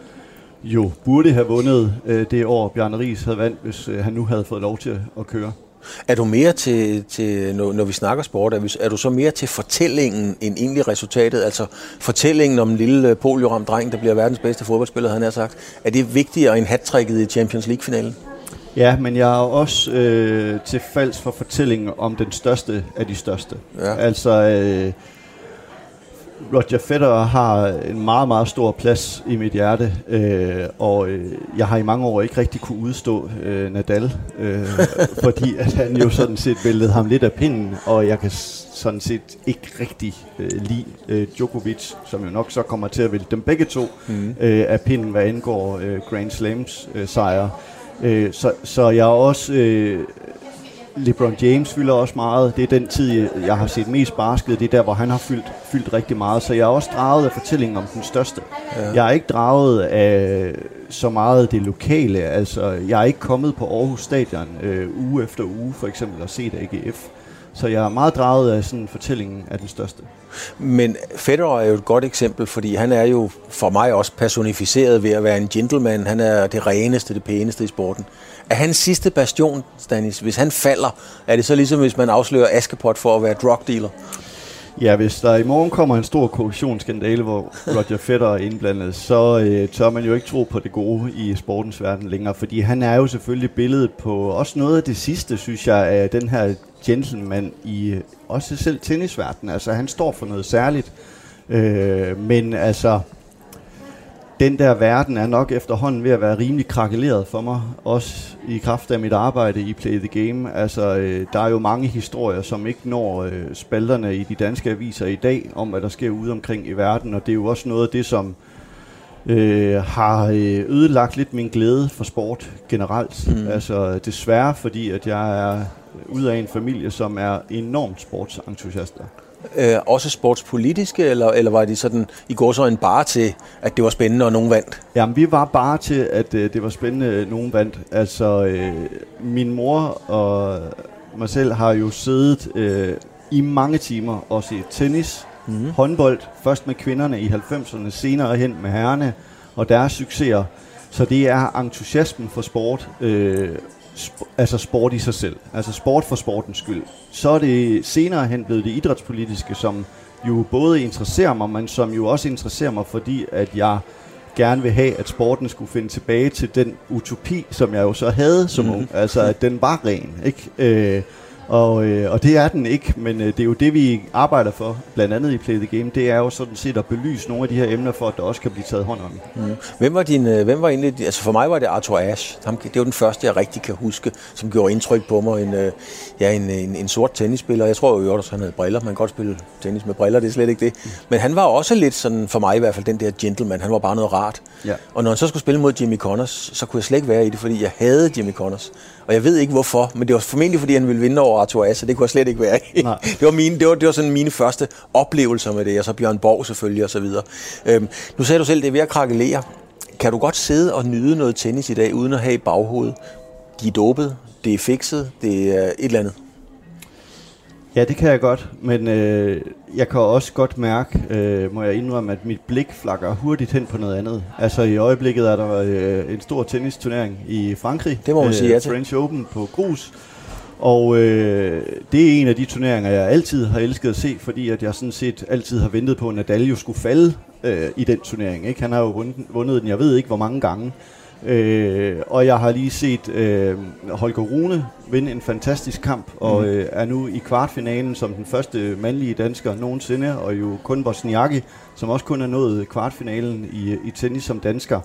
jo burde have vundet øh, det år, Bjarne Ries havde vandt, hvis øh, han nu havde fået lov til at køre. Er du mere til, til når, når vi snakker sport, er, vi, er du så mere til fortællingen end egentlig resultatet? Altså fortællingen om en lille øh, polioramt dreng, der bliver verdens bedste fodboldspiller, han har sagt. Er det vigtigere end hat i Champions League-finalen? Ja, men jeg er også øh, til falds for fortællingen om den største af de største. Ja. Altså, øh, Roger Federer har en meget, meget stor plads i mit hjerte, øh, og øh, jeg har i mange år ikke rigtig kunne udstå øh, Nadal, øh, fordi at han jo sådan set væltede ham lidt af pinden, og jeg kan sådan set ikke rigtig øh, lide øh, Djokovic, som jo nok så kommer til at vælge dem begge to mm. øh, af pinden, hvad angår øh, Grand Slams øh, sejre. Øh, så, så jeg er også... Øh, LeBron James fylder også meget. Det er den tid, jeg har set mest basket. Det er der, hvor han har fyldt, fyldt rigtig meget. Så jeg er også draget af fortællingen om den største. Ja. Jeg er ikke draget af så meget det lokale. Altså, jeg er ikke kommet på Aarhus Stadion øh, uge efter uge, for eksempel, og set AGF. Så jeg er meget draget af sådan fortællingen af den største. Men Federer er jo et godt eksempel, fordi han er jo for mig også personificeret ved at være en gentleman. Han er det reneste, det pæneste i sporten. Er hans sidste bastion, Stanis, hvis han falder, er det så ligesom hvis man afslører Askepot for at være drug dealer? Ja, hvis der i morgen kommer en stor korruptionsskandale, hvor Roger Federer er indblandet, så øh, tør man jo ikke tro på det gode i sportens verden længere, fordi han er jo selvfølgelig billedet på også noget af det sidste, synes jeg, af den her gentleman i øh, også selv tennisverdenen. Altså, han står for noget særligt. Øh, men altså, den der verden er nok efterhånden ved at være rimelig krakeleret for mig, også i kraft af mit arbejde i Play the Game. Altså, øh, der er jo mange historier, som ikke når øh, spalterne i de danske aviser i dag, om hvad der sker ude omkring i verden, og det er jo også noget af det, som øh, har øh, ødelagt lidt min glæde for sport generelt. Mm. Altså desværre, fordi at jeg er ud af en familie, som er enormt sportsentusiaster. Øh, også sportspolitiske, eller, eller var de sådan i går så en bare til, at det var spændende, og nogen vandt? Jamen, vi var bare til, at øh, det var spændende, at nogen vandt. Altså, øh, min mor og mig selv har jo siddet øh, i mange timer og set tennis, mm. håndbold, først med kvinderne i 90'erne, senere hen med herrene og deres succeser. Så det er entusiasmen for sport, øh, sp- altså sport i sig selv. Altså sport for sportens skyld. Så er det senere hen blevet det idrætspolitiske, som jo både interesserer mig, men som jo også interesserer mig, fordi at jeg gerne vil have, at sporten skulle finde tilbage til den utopi, som jeg jo så havde som mm-hmm. ung. Altså, at den var ren, ikke? Øh, og, øh, og det er den ikke, men øh, det er jo det, vi arbejder for, blandt andet i Play the Game, det er jo sådan set at belyse nogle af de her emner, for at der også kan blive taget hånd om. Mm. Hvem, var din, øh, hvem var egentlig, altså for mig var det Arthur Ashe, ham, det var den første, jeg rigtig kan huske, som gjorde indtryk på mig, en, øh, ja, en, en, en sort tennisspiller, jeg tror jo, at han havde briller, man kan godt spille tennis med briller, det er slet ikke det, mm. men han var også lidt sådan, for mig i hvert fald, den der gentleman, han var bare noget rart. Ja. Og når han så skulle spille mod Jimmy Connors, så kunne jeg slet ikke være i det, fordi jeg havde Jimmy Connors. Og jeg ved ikke hvorfor, men det var formentlig fordi han ville vinde over Arthur Ashe, det kunne jeg slet ikke være i. det, var mine, det, var, det var sådan mine første oplevelser med det, og så Bjørn Borg selvfølgelig og så videre. Øhm, nu sagde du selv, det er ved at krakelere. Kan du godt sidde og nyde noget tennis i dag, uden at have i baghovedet? De er dopet, det er fikset, det er et eller andet. Ja, det kan jeg godt, men øh, jeg kan også godt mærke, øh, må jeg indrømme, at mit blik flakker hurtigt hen på noget andet. Altså i øjeblikket er der øh, en stor tennisturnering i Frankrig. Det må man øh, sige ja til. French Open på grus. Og øh, det er en af de turneringer, jeg altid har elsket at se, fordi at jeg sådan set altid har ventet på, at Nadal jo skulle falde øh, i den turnering. Ikke? Han har jo vundet, vundet den, jeg ved ikke hvor mange gange. Øh, og jeg har lige set øh, Holger Rune vinde en fantastisk kamp, og mm. øh, er nu i kvartfinalen som den første mandlige dansker nogensinde, og jo kun Bosniaki, som også kun er nået kvartfinalen i, i tennis som dansker.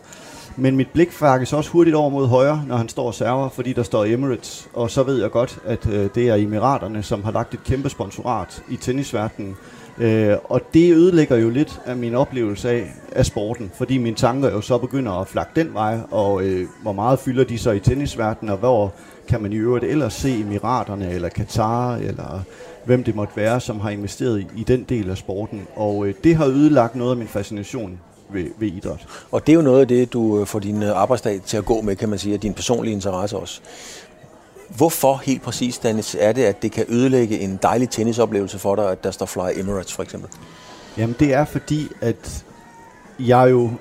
Men mit blik fakkes også hurtigt over mod højre, når han står og server, fordi der står Emirates. Og så ved jeg godt, at øh, det er Emiraterne, som har lagt et kæmpe sponsorat i tennisverdenen. Øh, og det ødelægger jo lidt af min oplevelse af, af sporten, fordi mine tanker jo så begynder at flakke den vej, og øh, hvor meget fylder de så i tennisverdenen, og hvor kan man i øvrigt ellers se Emiraterne, eller Katar, eller hvem det måtte være, som har investeret i, i den del af sporten. Og øh, det har ødelagt noget af min fascination ved, ved idræt. Og det er jo noget af det, du øh, får din øh, arbejdsdag til at gå med, kan man sige, og din personlige interesse også. Hvorfor helt præcis, Dennis, er det, at det kan ødelægge en dejlig tennisoplevelse for dig, at der står Fly Emirates for eksempel? Jamen det er fordi, at jeg jo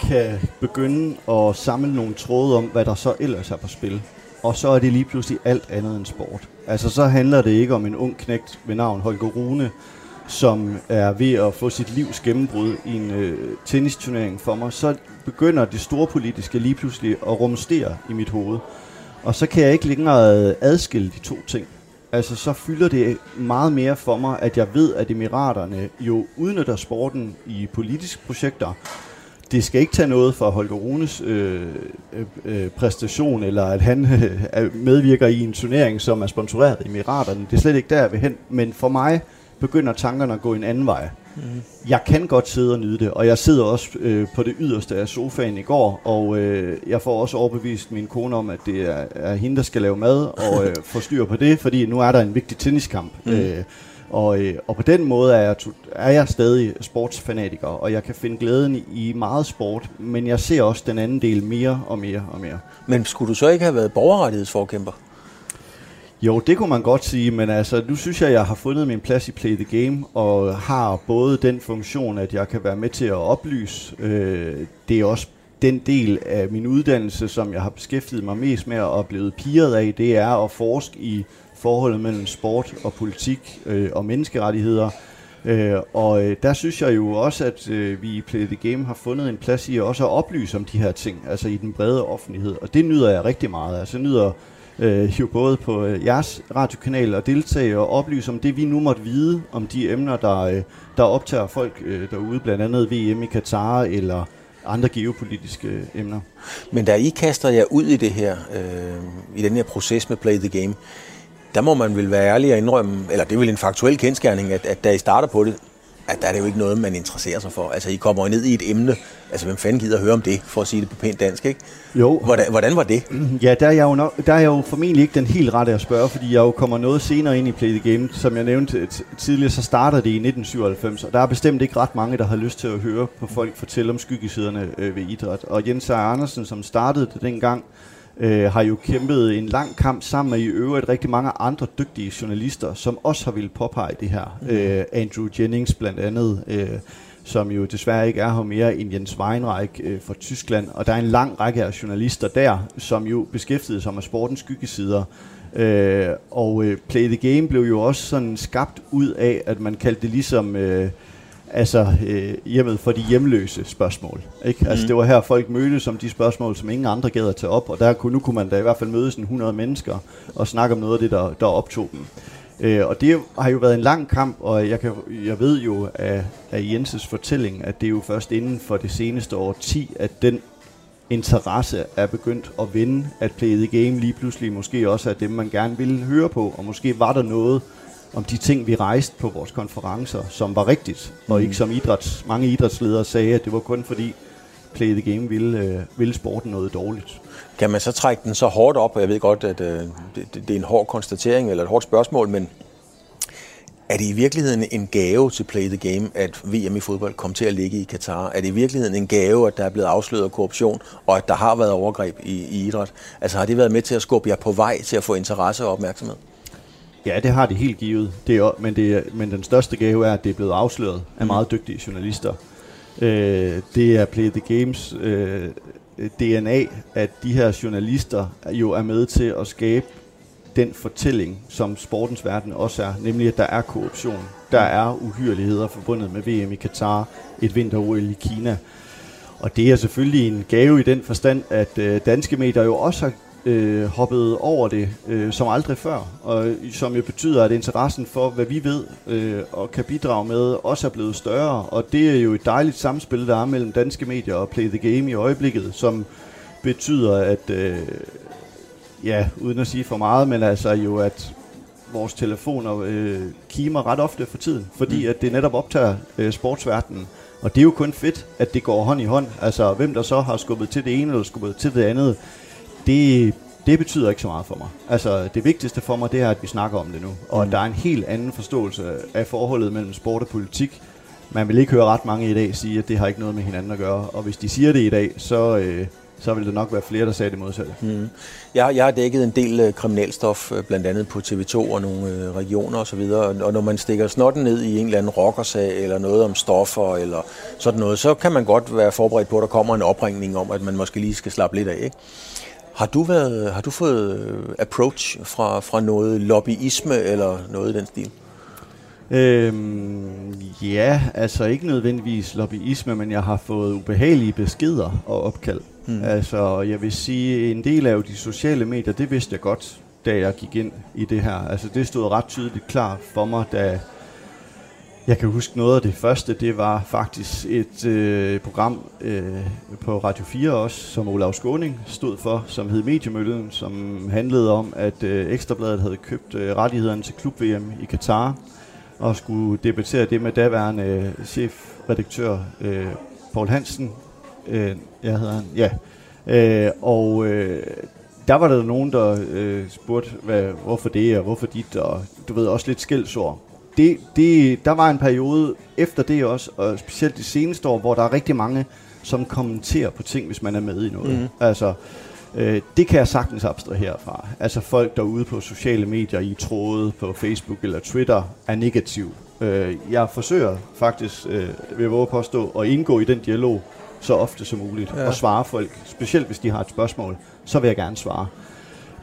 kan begynde at samle nogle tråde om, hvad der så ellers er på spil. Og så er det lige pludselig alt andet end sport. Altså så handler det ikke om en ung knægt ved navn Holger Rune, som er ved at få sit livs gennembrud i en øh, tennisturnering for mig. Så begynder det store politiske lige pludselig at rumstere i mit hoved. Og så kan jeg ikke længere øh, adskille de to ting. Altså, så fylder det meget mere for mig, at jeg ved, at Emiraterne jo udnytter sporten i politiske projekter. Det skal ikke tage noget for Holger Runes øh, øh, øh præstation, eller at han øh, medvirker i en turnering, som er sponsoreret af Emiraterne. Det er slet ikke der, jeg vil hen. Men for mig begynder tankerne at gå en anden vej. Mm. Jeg kan godt sidde og nyde det, og jeg sidder også øh, på det yderste af sofaen i går, og øh, jeg får også overbevist min kone om, at det er, er hende, der skal lave mad og øh, få styr på det, fordi nu er der en vigtig tenniskamp. Mm. Øh, og, øh, og på den måde er jeg, er jeg stadig sportsfanatiker, og jeg kan finde glæden i meget sport, men jeg ser også den anden del mere og mere og mere. Men skulle du så ikke have været borgerrettighedsforkæmper? Jo, det kunne man godt sige, men altså, nu synes jeg, jeg har fundet min plads i Play the Game, og har både den funktion, at jeg kan være med til at oplyse. Øh, det er også den del af min uddannelse, som jeg har beskæftiget mig mest med og blevet piret af, det er at forske i forholdet mellem sport og politik øh, og menneskerettigheder. Øh, og øh, der synes jeg jo også, at øh, vi i Play the Game har fundet en plads i også at oplyse om de her ting, altså i den brede offentlighed. Og det nyder jeg rigtig meget. Altså jeg nyder øh, jo både på øh, jeres radiokanal og deltage og oplyse om det, vi nu måtte vide om de emner, der, øh, der optager folk øh, derude, blandt andet VM i Katar eller andre geopolitiske øh, emner. Men da I kaster jer ud i det her, øh, i den her proces med Play the Game, der må man vel være ærlig og indrømme, eller det er vel en faktuel kendskærning, at, at da I starter på det, at der er det jo ikke noget, man interesserer sig for. Altså, I kommer jo ned i et emne. Altså, hvem fanden gider høre om det, for at sige det på pænt dansk, ikke? Jo. Hvordan, hvordan var det? Ja, der er, jeg jo nok, der er jeg jo formentlig ikke den helt rette at spørge, fordi jeg jo kommer noget senere ind i Play the Game. Som jeg nævnte tidligere, så startede det i 1997, og der er bestemt ikke ret mange, der har lyst til at høre på folk fortælle om skyggesiderne øh, ved idræt. Og Jens Andersen, som startede det dengang, øh, har jo kæmpet en lang kamp sammen med i øvrigt rigtig mange andre dygtige journalister, som også har ville påpege det her. Mm. Øh, Andrew Jennings blandt andet, øh, som jo desværre ikke er her mere end Jens Weinreich øh, fra Tyskland. Og der er en lang række af journalister der, som jo beskæftigede sig med sportens skyggesider. Øh, og øh, Play the Game blev jo også sådan skabt ud af, at man kaldte det ligesom... Øh, altså øh, hjemmet for de hjemløse spørgsmål. Ikke? Mm. Altså det var her folk mødtes om de spørgsmål, som ingen andre gad at tage op, og der kunne, nu kunne man da i hvert fald møde sådan 100 mennesker og snakke om noget af det, der, der optog dem. Øh, og det har jo været en lang kamp, og jeg, kan, jeg ved jo af, af Jenses fortælling, at det er jo først inden for det seneste år 10, at den interesse er begyndt at vinde, at Play the Game lige pludselig måske også er dem, man gerne ville høre på, og måske var der noget, om de ting, vi rejste på vores konferencer, som var rigtigt, og ikke mm. som idræts, mange idrætsledere sagde, at det var kun fordi Play the Game ville, øh, ville sporten noget dårligt. Kan man så trække den så hårdt op, og jeg ved godt, at øh, det, det er en hård konstatering eller et hårdt spørgsmål, men er det i virkeligheden en gave til Play the Game, at VM i fodbold kom til at ligge i Katar? Er det i virkeligheden en gave, at der er blevet afsløret korruption, og at der har været overgreb i, i idræt? Altså har det været med til at skubbe jer på vej til at få interesse og opmærksomhed? Ja, det har det helt givet. Det er, men, det er, men den største gave er, at det er blevet afsløret af mm. meget dygtige journalister. Øh, det er Play the Games øh, DNA, at de her journalister jo er med til at skabe den fortælling, som sportens verden også er, nemlig at der er korruption, der er uhyreligheder forbundet med VM i Katar, et vinter i Kina. Og det er selvfølgelig en gave i den forstand, at øh, danske medier jo også har øh, hoppet over det øh, som aldrig før, og som jo betyder, at interessen for, hvad vi ved øh, og kan bidrage med, også er blevet større. Og det er jo et dejligt samspil, der er mellem danske medier og Play the Game i øjeblikket, som betyder, at, øh, ja, uden at sige for meget, men altså jo, at vores telefoner øh, kimer ret ofte for tiden, fordi mm. at det netop optager øh, sportsverdenen. Og det er jo kun fedt, at det går hånd i hånd. Altså, hvem der så har skubbet til det ene eller skubbet til det andet, det, det betyder ikke så meget for mig. Altså, det vigtigste for mig, det er, at vi snakker om det nu. Og mm. at der er en helt anden forståelse af forholdet mellem sport og politik. Man vil ikke høre ret mange i dag sige, at det har ikke noget med hinanden at gøre. Og hvis de siger det i dag, så, øh, så vil der nok være flere, der sagde det modsatte. Mm. Jeg, jeg har dækket en del øh, kriminalstof, øh, blandt andet på TV2 og nogle øh, regioner osv., og, og når man stikker snotten ned i en eller anden rockersag, eller noget om stoffer, eller sådan noget, så kan man godt være forberedt på, at der kommer en opringning om, at man måske lige skal slappe lidt af. Ikke? Har du, været, har du fået øh, approach fra, fra noget lobbyisme eller noget i den stil? Øhm, ja, altså ikke nødvendigvis lobbyisme, men jeg har fået ubehagelige beskeder og opkald. Hmm. Altså, jeg vil sige, en del af de sociale medier, det vidste jeg godt, da jeg gik ind i det her. Altså, det stod ret tydeligt klar for mig, da jeg kan huske noget af det første, det var faktisk et øh, program øh, på Radio 4 også, som Olav Skåning stod for, som hed Mediemøllen, som handlede om, at øh, Ekstrabladet havde købt øh, rettighederne til klub-VM i Katar, og skulle debattere det med daværende øh, chefredaktør øh, Paul Hansen. Øh, jeg hedder han, ja. Øh, og øh, der var der nogen, der øh, spurgte, hvad, hvorfor det, og hvorfor dit, og du ved, også lidt skældsord det, det, der var en periode efter det også, og specielt det seneste år, hvor der er rigtig mange, som kommenterer på ting, hvis man er med i noget. Mm. Altså, øh, det kan jeg sagtens abstrahere herfra. Altså folk, der er ude på sociale medier, i tråde på Facebook eller Twitter, er negativ. Øh, jeg forsøger faktisk, øh, vil jeg våge at påstå, at indgå i den dialog så ofte som muligt, ja. og svare folk, specielt hvis de har et spørgsmål, så vil jeg gerne svare.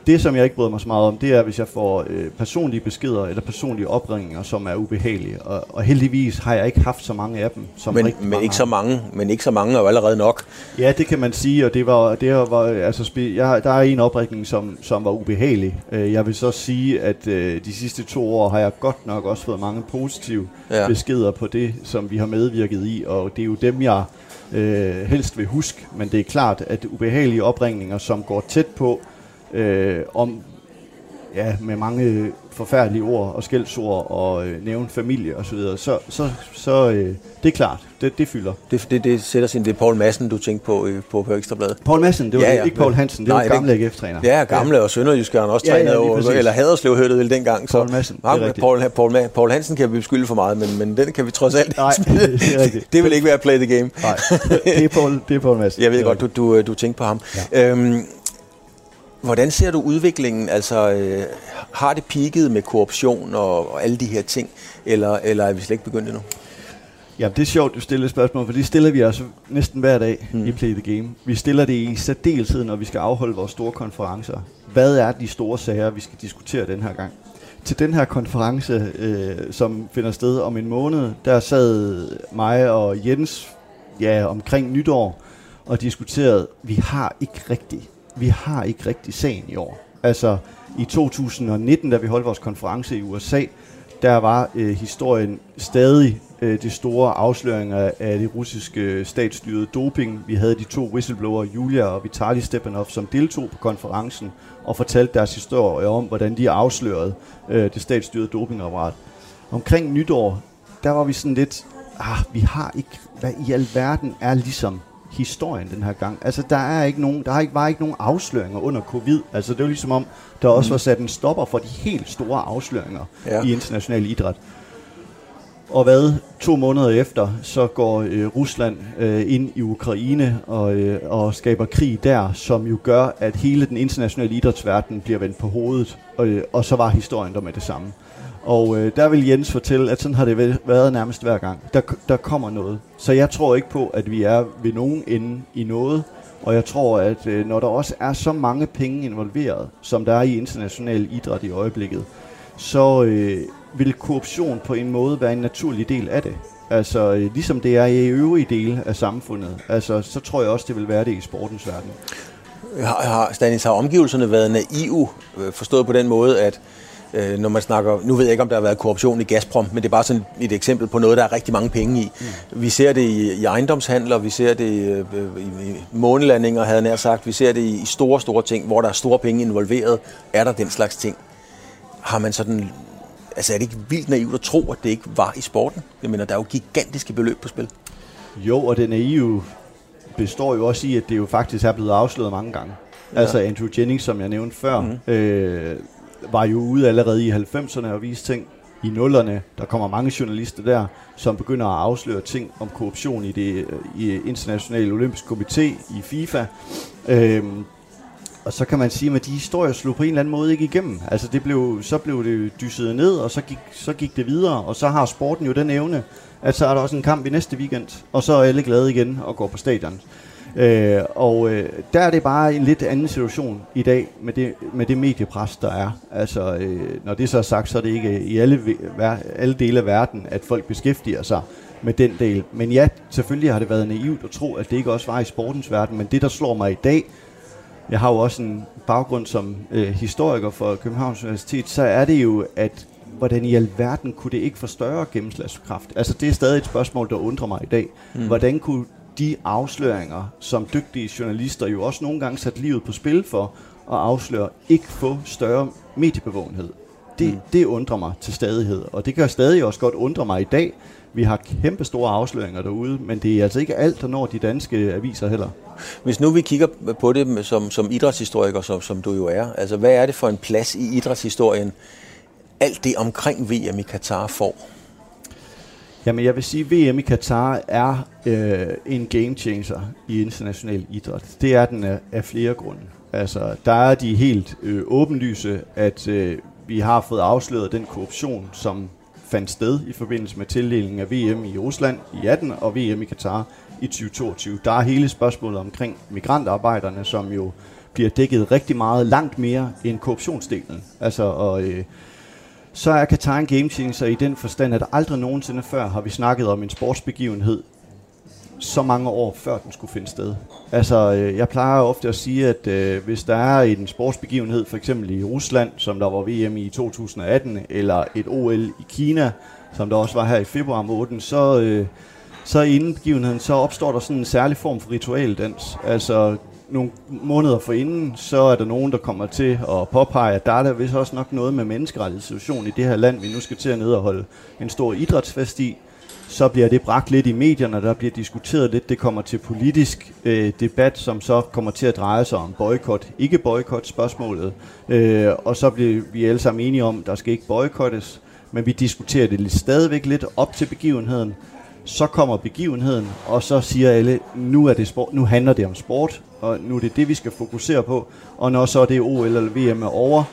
Det, som jeg ikke bryder mig så meget om, det er, hvis jeg får øh, personlige beskeder eller personlige opringninger, som er ubehagelige. Og, og heldigvis har jeg ikke haft så mange af dem. Som men, men ikke så mange, men ikke så mange er jo allerede nok. Ja, det kan man sige, og det var, det var altså, jeg, der er en opringning, som, som var ubehagelig. Øh, jeg vil så sige, at øh, de sidste to år har jeg godt nok også fået mange positive ja. beskeder på det, som vi har medvirket i, og det er jo dem, jeg øh, helst vil huske. Men det er klart, at ubehagelige opringninger, som går tæt på, øh, om ja, med mange forfærdelige ord og skældsord og øh, nævne familie og så videre, så, så, så øh, det er klart, det, det fylder. Det, det, det sætter sin, det er Paul Madsen, du tænkte på øh, på, Ekstrabladet. Paul Madsen, det var ja, ja. ikke Paul Hansen, det Nej, var gamle AGF-træner. Ja, gamle ja. og Sønderjysk han også ja, trænet, ja, over, eller Haderslev hørte vel dengang. Så, Paul Madsen, det er Paul, Paul, Paul Hansen kan vi beskylde for meget, men, men den kan vi trods alt Nej, det, er rigtigt. det vil ikke være play the game. Nej, det er Paul, det er Paul Madsen. Jeg ved godt, du, du, du tænkte på ham. Ja. Øhm, Hvordan ser du udviklingen? Altså, øh, har det peaked med korruption og, og alle de her ting, eller, eller er vi slet ikke begyndt endnu? Ja, det er sjovt, du stiller spørgsmål, for det stiller vi altså næsten hver dag mm. i Play the Game. Vi stiller det i særdeleshed, når vi skal afholde vores store konferencer. Hvad er de store sager, vi skal diskutere den her gang? Til den her konference, øh, som finder sted om en måned, der sad mig og Jens ja, omkring nytår og diskuterede, vi har ikke rigtig vi har ikke rigtig sagen i år. Altså i 2019, da vi holdt vores konference i USA, der var øh, historien stadig øh, de store afsløringer af det russiske øh, statsstyrede doping. Vi havde de to whistleblower, Julia og Vitali Stepanov, som deltog på konferencen og fortalte deres historie om, hvordan de afslørede øh, det statsstyrede dopingapparat. Omkring nytår, der var vi sådan lidt, ah, vi har ikke, hvad i alverden er ligesom historien den her gang. Altså, der er ikke nogen, der har ikke, var ikke nogen afsløringer under covid. Altså, det var ligesom om, der også mm. var sat en stopper for de helt store afsløringer ja. i international idræt. Og hvad, to måneder efter, så går øh, Rusland øh, ind i Ukraine og, øh, og skaber krig der, som jo gør, at hele den internationale idrætsverden bliver vendt på hovedet. Og, øh, og så var historien der med det samme. Og øh, der vil Jens fortælle, at sådan har det været nærmest hver gang. Der, der kommer noget. Så jeg tror ikke på, at vi er ved nogen ende i noget. Og jeg tror, at øh, når der også er så mange penge involveret, som der er i international idræt i øjeblikket, så øh, vil korruption på en måde være en naturlig del af det. Altså, øh, ligesom det er i øvrige dele af samfundet. Altså, så tror jeg også, det vil være det i sportens verden. har, har, Stanis, har omgivelserne været naive, øh, forstået på den måde, at øh, når man snakker, nu ved jeg ikke, om der har været korruption i Gazprom, men det er bare sådan et eksempel på noget, der er rigtig mange penge i. Mm. Vi ser det i, i ejendomshandler, vi ser det i, i, i månelandinger, havde nær sagt, vi ser det i, i store, store ting, hvor der er store penge involveret, er der den slags ting. Har man sådan Altså er det ikke vildt naivt at tro, at det ikke var i sporten? Jeg mener, der er jo gigantiske beløb på spil. Jo, og det naive består jo også i, at det jo faktisk er blevet afsløret mange gange. Ja. Altså Andrew Jennings, som jeg nævnte før, mm. øh, var jo ude allerede i 90'erne og viste ting. I nullerne, der kommer mange journalister der, som begynder at afsløre ting om korruption i det i internationale olympiske komité, i FIFA. Øhm, og så kan man sige, at de historier slog på en eller anden måde ikke igennem. Altså det blev, så blev det dysset ned, og så gik, så gik det videre, og så har sporten jo den evne, at så er der også en kamp i næste weekend, og så er alle glade igen og går på stadion. Øh, og øh, der er det bare en lidt anden situation i dag med det, med det mediepres, der er. Altså, øh, når det så er sagt, så er det ikke i alle, alle dele af verden, at folk beskæftiger sig med den del. Men ja, selvfølgelig har det været naivt at tro, at det ikke også var i sportens verden, men det, der slår mig i dag, jeg har jo også en baggrund som øh, historiker for Københavns Universitet, så er det jo, at hvordan i alverden kunne det ikke få større gennemslagskraft? Altså det er stadig et spørgsmål, der undrer mig i dag. Mm. Hvordan kunne de afsløringer, som dygtige journalister jo også nogle gange sat livet på spil for at afsløre, ikke få større mediebevågenhed? Det, mm. det undrer mig til stadighed, og det kan stadig også godt undre mig i dag. Vi har kæmpe store afsløringer derude, men det er altså ikke alt, der når de danske aviser heller. Hvis nu vi kigger på det som, som idrætshistoriker, som, som du jo er, altså hvad er det for en plads i idrætshistorien, alt det omkring VM i Katar får? Jamen jeg vil sige, at VM i Katar er øh, en game changer i international idræt. Det er den af, af flere grunde. Altså, der er de helt øh, åbenlyse, at øh, vi har fået afsløret den korruption, som fandt sted i forbindelse med tildelingen af VM i Rusland i 18 og VM i Katar i 2022. Der er hele spørgsmålet omkring migrantarbejderne, som jo bliver dækket rigtig meget, langt mere end korruptionsdelen. Altså, og, øh, så er Qatar en gamechanger i den forstand, at aldrig nogensinde før har vi snakket om en sportsbegivenhed så mange år før den skulle finde sted. Altså, øh, jeg plejer ofte at sige, at øh, hvis der er en sportsbegivenhed, for eksempel i Rusland, som der var VM i 2018, eller et OL i Kina, som der også var her i februar måned, så, øh, så inden begivenheden, så opstår der sådan en særlig form for ritualdans. Altså, nogle måneder for inden, så er der nogen, der kommer til at påpege, at der er der vist også nok noget med menneskerettighedssituation i det her land, vi nu skal til at ned og holde en stor idrætsfest i. Så bliver det bragt lidt i medierne, der bliver diskuteret lidt. Det kommer til politisk øh, debat, som så kommer til at dreje sig om boykot, ikke boykot spørgsmålet. Øh, og så bliver vi alle sammen enige om, at der skal ikke boykottes, men vi diskuterer det lidt, stadigvæk lidt op til begivenheden så kommer begivenheden, og så siger alle, nu, er det sport, nu handler det om sport, og nu er det det, vi skal fokusere på. Og når så det OL eller VM er over,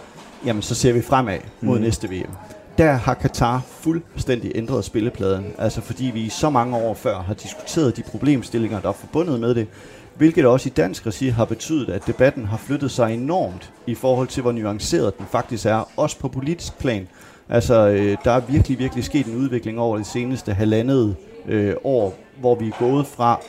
jamen så ser vi fremad mod mm. næste VM. Der har Katar fuldstændig ændret spillepladen, altså fordi vi i så mange år før har diskuteret de problemstillinger, der er forbundet med det, hvilket også i dansk regi har betydet, at debatten har flyttet sig enormt i forhold til, hvor nuanceret den faktisk er, også på politisk plan. Altså, øh, der er virkelig, virkelig sket en udvikling over det seneste halvandet øh, år, hvor vi er gået fra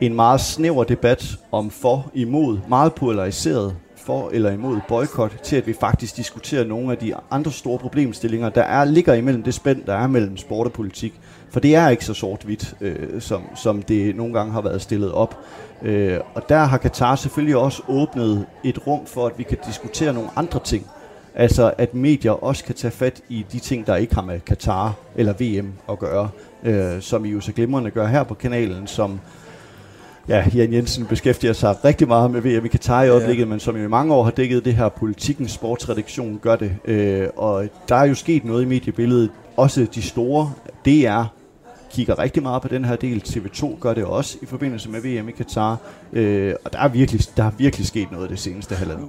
en meget snæver debat om for, imod, meget polariseret for eller imod boykot, til at vi faktisk diskuterer nogle af de andre store problemstillinger, der er ligger imellem det spænd, der er mellem sport og politik. For det er ikke så sort-hvidt, øh, som, som det nogle gange har været stillet op. Øh, og der har Katar selvfølgelig også åbnet et rum for, at vi kan diskutere nogle andre ting. Altså at medier også kan tage fat i de ting, der ikke har med Katar eller VM at gøre øh, som I jo så glimrende gør her på kanalen, som ja, Jan Jensen beskæftiger sig rigtig meget med VM i Katar i øjeblikket, ja. men som jo i mange år har dækket det her politikens sportsredaktion gør det. Øh, og der er jo sket noget i mediebilledet. Også de store DR kigger rigtig meget på den her del. TV2 gør det også i forbindelse med VM i Katar. Øh, og der er, virkelig, der er virkelig sket noget det seneste halvandet.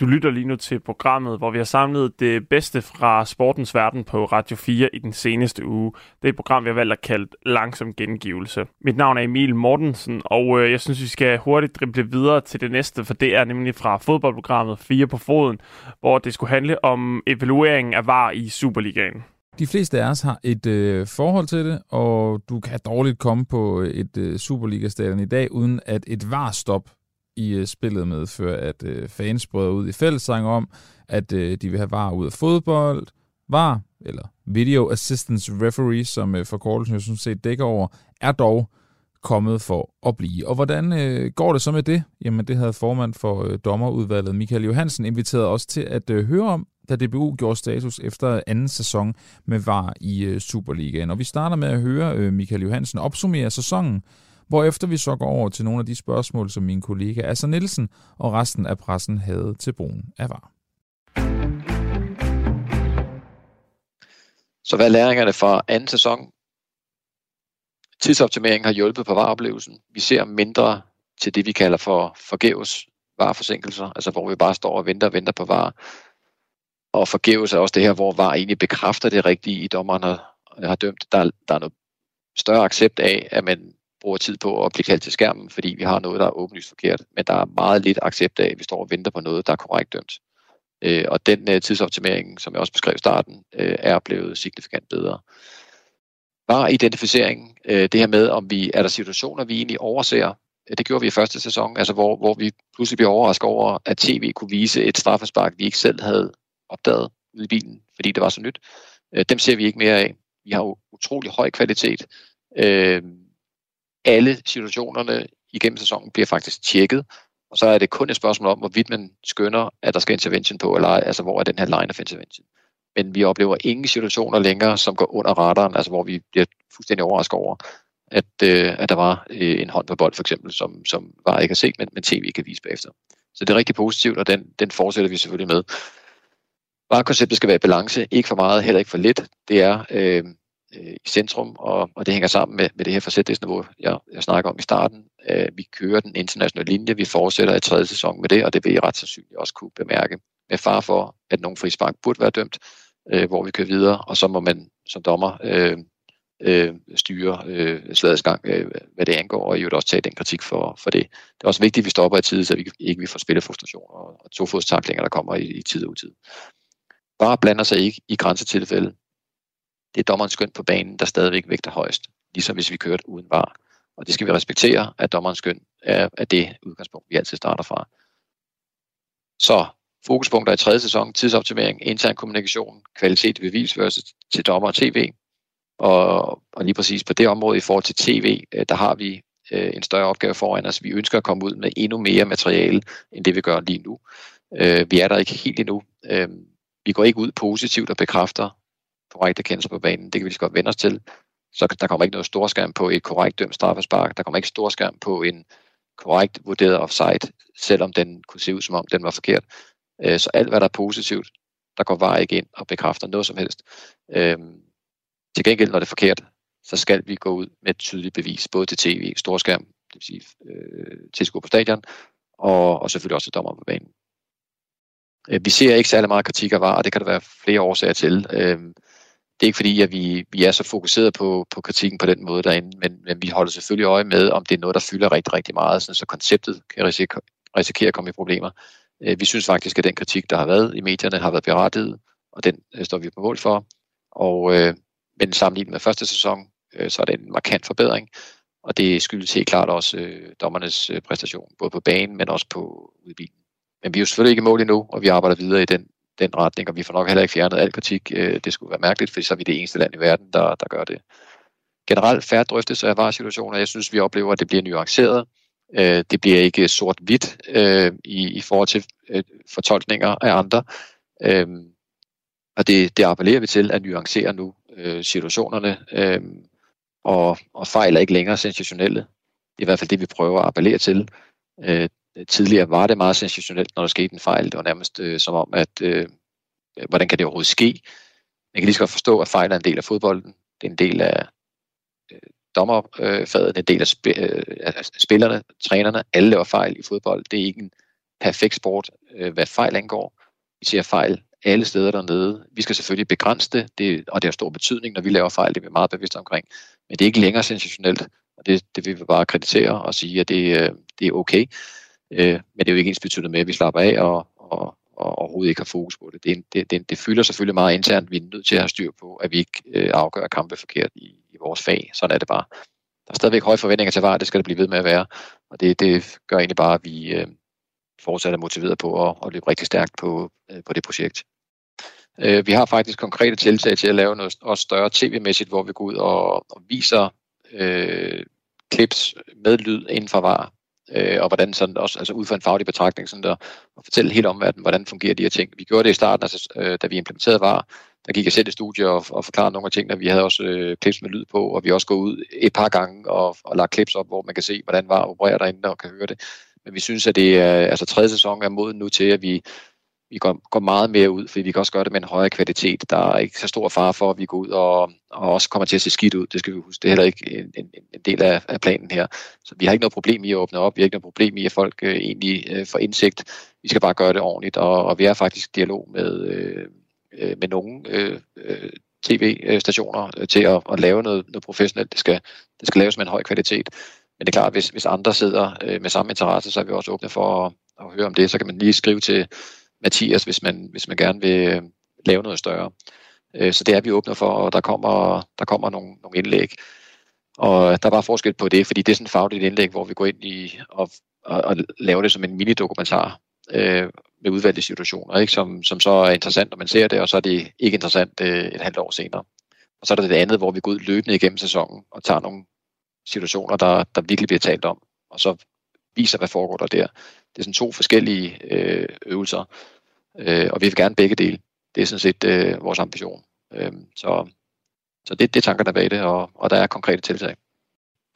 Du lytter lige nu til programmet, hvor vi har samlet det bedste fra sportens verden på Radio 4 i den seneste uge. Det er et program, vi har valgt at kalde Langsom Gengivelse. Mit navn er Emil Mortensen, og øh, jeg synes, vi skal hurtigt drible videre til det næste, for det er nemlig fra fodboldprogrammet 4 på foden, hvor det skulle handle om evalueringen af VAR i Superligaen. De fleste af os har et øh, forhold til det, og du kan dårligt komme på et øh, Superliga-stadion i dag, uden at et var-stop i øh, spillet medfører, at øh, fans brød ud i fællessang om, at øh, de vil have var ud af fodbold, var, eller Video Assistance Referee, som øh, forkortelsen jo sådan set dækker over, er dog kommet for at blive. Og hvordan øh, går det så med det? Jamen det havde formand for øh, dommerudvalget Michael Johansen inviteret os til at øh, høre om, da DBU gjorde status efter anden sæson med VAR i øh, Superligaen. Og vi starter med at høre øh, Michael Johansen opsummere sæsonen, hvorefter vi så går over til nogle af de spørgsmål, som min kollega Asser Nielsen og resten af pressen havde til brugen af VAR. Så hvad er læringerne fra anden sæson? Tidsoptimering har hjulpet på vareoplevelsen. Vi ser mindre til det, vi kalder for forgæves vareforsinkelser, altså hvor vi bare står og venter og venter på varer. Og forgæves er også det her, hvor var egentlig bekræfter det rigtige i dommeren har, har dømt. Der, der er noget større accept af, at man bruger tid på at blive kaldt til skærmen, fordi vi har noget, der er åbenlyst forkert. Men der er meget lidt accept af, at vi står og venter på noget, der er korrekt dømt. Øh, og den øh, tidsoptimering, som jeg også beskrev i starten, øh, er blevet signifikant bedre. Var identificering, øh, det her med, om vi er der situationer, vi egentlig overser, øh, det gjorde vi i første sæson, altså hvor, hvor vi pludselig blev overrasket over, at tv kunne vise et straffespark, vi ikke selv havde opdaget ude i bilen, fordi det var så nyt. Øh, dem ser vi ikke mere af. Vi har jo utrolig høj kvalitet. Øh, alle situationerne igennem sæsonen bliver faktisk tjekket, og så er det kun et spørgsmål om, hvorvidt man skønner, at der skal intervention på, eller altså hvor er den her line of intervention. Men vi oplever ingen situationer længere, som går under radaren, altså hvor vi bliver fuldstændig overrasket over, at, øh, at der var øh, en hånd på bold for eksempel, som, som var ikke at se, men, men tv kan vise bagefter. Så det er rigtig positivt, og den, den fortsætter vi selvfølgelig med. Varekonceptet skal være i balance, ikke for meget, heller ikke for lidt. Det er øh, øh, i centrum, og, og det hænger sammen med, med det her forsætningsniveau, jeg, jeg snakker om i starten. Øh, vi kører den internationale linje, vi fortsætter i tredje sæson med det, og det vil I ret sandsynligt også kunne bemærke. Med far for, at nogen frispark burde være dømt, øh, hvor vi kører videre, og så må man som dommer øh, øh, styre øh, slagets gang, øh, hvad det angår, og i øvrigt også tage den kritik for, for det. Det er også vigtigt, at vi stopper i tid, så vi ikke vi får spillerfrustrationer og, og tofodstaklinger, der kommer i, i tid og utid. Bare blander sig ikke i grænsetilfælde. Det er dommerens skøn på banen, der stadigvæk vægter højst, ligesom hvis vi kørte uden var. Og det skal vi respektere, at dommerens skøn er, er det udgangspunkt, vi altid starter fra. Så fokuspunkter i tredje sæson, tidsoptimering, intern kommunikation, kvalitet i bevisførelse til dommer og tv. Og, og lige præcis på det område i forhold til tv, øh, der har vi øh, en større opgave foran os. Vi ønsker at komme ud med endnu mere materiale, end det vi gør lige nu. Øh, vi er der ikke helt endnu. Øh, vi går ikke ud positivt og bekræfter korrekte kendelser på banen. Det kan vi lige godt vende os til. Så der kommer ikke noget storskærm på et korrekt dømt straffespark. Der kommer ikke storskærm på en korrekt vurderet offside, selvom den kunne se ud som om den var forkert. Øh, så alt hvad der er positivt, der går bare ikke ind og bekræfter noget som helst. Øh, til gengæld, når det er forkert, så skal vi gå ud med et tydeligt bevis, både til tv, storskærm, det vil sige øh, tilskuer på stadion, og, og selvfølgelig også til dommer på banen. Øh, vi ser ikke særlig meget kritik af VAR, og det kan der være flere årsager til. Øh, det er ikke fordi, at vi, vi er så fokuseret på, på kritikken på den måde derinde, men, men vi holder selvfølgelig øje med, om det er noget, der fylder rigtig, rigtig meget, sådan, så konceptet kan risikere, risikere at komme i problemer. Øh, vi synes faktisk, at den kritik, der har været i medierne, har været berettiget, og den øh, står vi på mål for. Og, øh, men sammenlignet med første sæson, øh, så er det en markant forbedring, og det skyldes helt klart også øh, dommernes øh, præstation, både på banen, men også på udbilen. Men vi er jo selvfølgelig ikke i mål endnu, og vi arbejder videre i den, den retning, og vi får nok heller ikke fjernet al kritik. Øh, det skulle være mærkeligt, for så er vi det eneste land i verden, der, der gør det. Generelt færre drøftelse af varesituationer. Jeg synes, vi oplever, at det bliver nuanceret. Øh, det bliver ikke sort-hvidt øh, i, i forhold til øh, fortolkninger af andre. Øh, og det, det appellerer vi til at nuancere nu øh, situationerne, øh, og, og fejl er ikke længere sensationelle. Det er i hvert fald det, vi prøver at appellere til. Øh, Øh, tidligere var det meget sensationelt, når der skete en fejl. Det var nærmest øh, som om, at øh, øh, hvordan kan det overhovedet ske? Man kan lige så godt forstå, at fejl er en del af fodbolden. Det er en del af øh, dommerfaget, en del af, sp- øh, af spillerne, trænerne. Alle laver fejl i fodbold. Det er ikke en perfekt sport, øh, hvad fejl angår. Vi ser fejl alle steder dernede. Vi skal selvfølgelig begrænse det, det og det har stor betydning, når vi laver fejl, det er vi meget bevidste omkring. Men det er ikke længere sensationelt, og det, det vil vi bare kreditere og sige, at det, øh, det er okay. Øh, men det er jo ikke ens betydende med, at vi slapper af og, og, og overhovedet ikke har fokus på det. Det, det, det, det fylder selvfølgelig meget internt. Vi er nødt til at have styr på, at vi ikke øh, afgør kampe forkert i, i vores fag. Sådan er det bare. Der er stadigvæk høje forventninger til VAR, det skal det blive ved med at være. Og det, det gør egentlig bare, at vi øh, fortsat er motiveret på at, at løbe rigtig stærkt på, øh, på det projekt. Øh, vi har faktisk konkrete tiltag til at lave noget også større tv-mæssigt, hvor vi går ud og, og viser øh, clips med lyd inden for VAR, øh, og hvordan sådan også, altså ud fra en faglig betragtning, sådan der, og fortælle helt om, hvordan fungerer de her ting. Vi gjorde det i starten, altså, øh, da vi implementerede VAR, der gik jeg selv i studiet og, og forklarede nogle af tingene. Vi havde også øh, clips med lyd på, og vi også gået ud et par gange og, og lagt clips op, hvor man kan se, hvordan VAR opererer derinde og kan høre det. Men vi synes, at det er, altså tredje sæson er moden nu til, at vi, vi går, går meget mere ud, fordi vi kan også gøre det med en højere kvalitet. Der er ikke så stor fare for, at vi går ud og, og også kommer til at se skidt ud. Det skal vi huske. Det er heller ikke en, en, en del af, af planen her. Så vi har ikke noget problem i at åbne op. Vi har ikke noget problem i, at folk øh, egentlig øh, får indsigt. Vi skal bare gøre det ordentligt, og, og vi er faktisk i dialog med, øh, øh med nogle øh, øh tv-stationer øh, til at, at lave noget, noget professionelt. Det skal, det skal laves med en høj kvalitet. Men det er klart, hvis, hvis andre sidder øh, med samme interesse, så er vi også åbne for at, at høre om det. Så kan man lige skrive til Mathias, hvis man, hvis man gerne vil øh, lave noget større. Øh, så det er vi åbne for, og der kommer, der kommer nogle, nogle indlæg. Og der er bare forskel på det, fordi det er sådan et fagligt indlæg, hvor vi går ind i og, og, og laver det som en mini-dokumentar øh, med udvalgte situationer, ikke? Som, som så er interessant, når man ser det, og så er det ikke interessant øh, et halvt år senere. Og så er der det andet, hvor vi går ud løbende igennem sæsonen og tager nogle situationer, der, der virkelig bliver talt om, og så viser, hvad foregår der der. Det er sådan to forskellige øh, øvelser, øh, og vi vil gerne begge dele. Det er sådan set øh, vores ambition. Øh, så så det, det er tankerne bag det, og, og der er konkrete tiltag.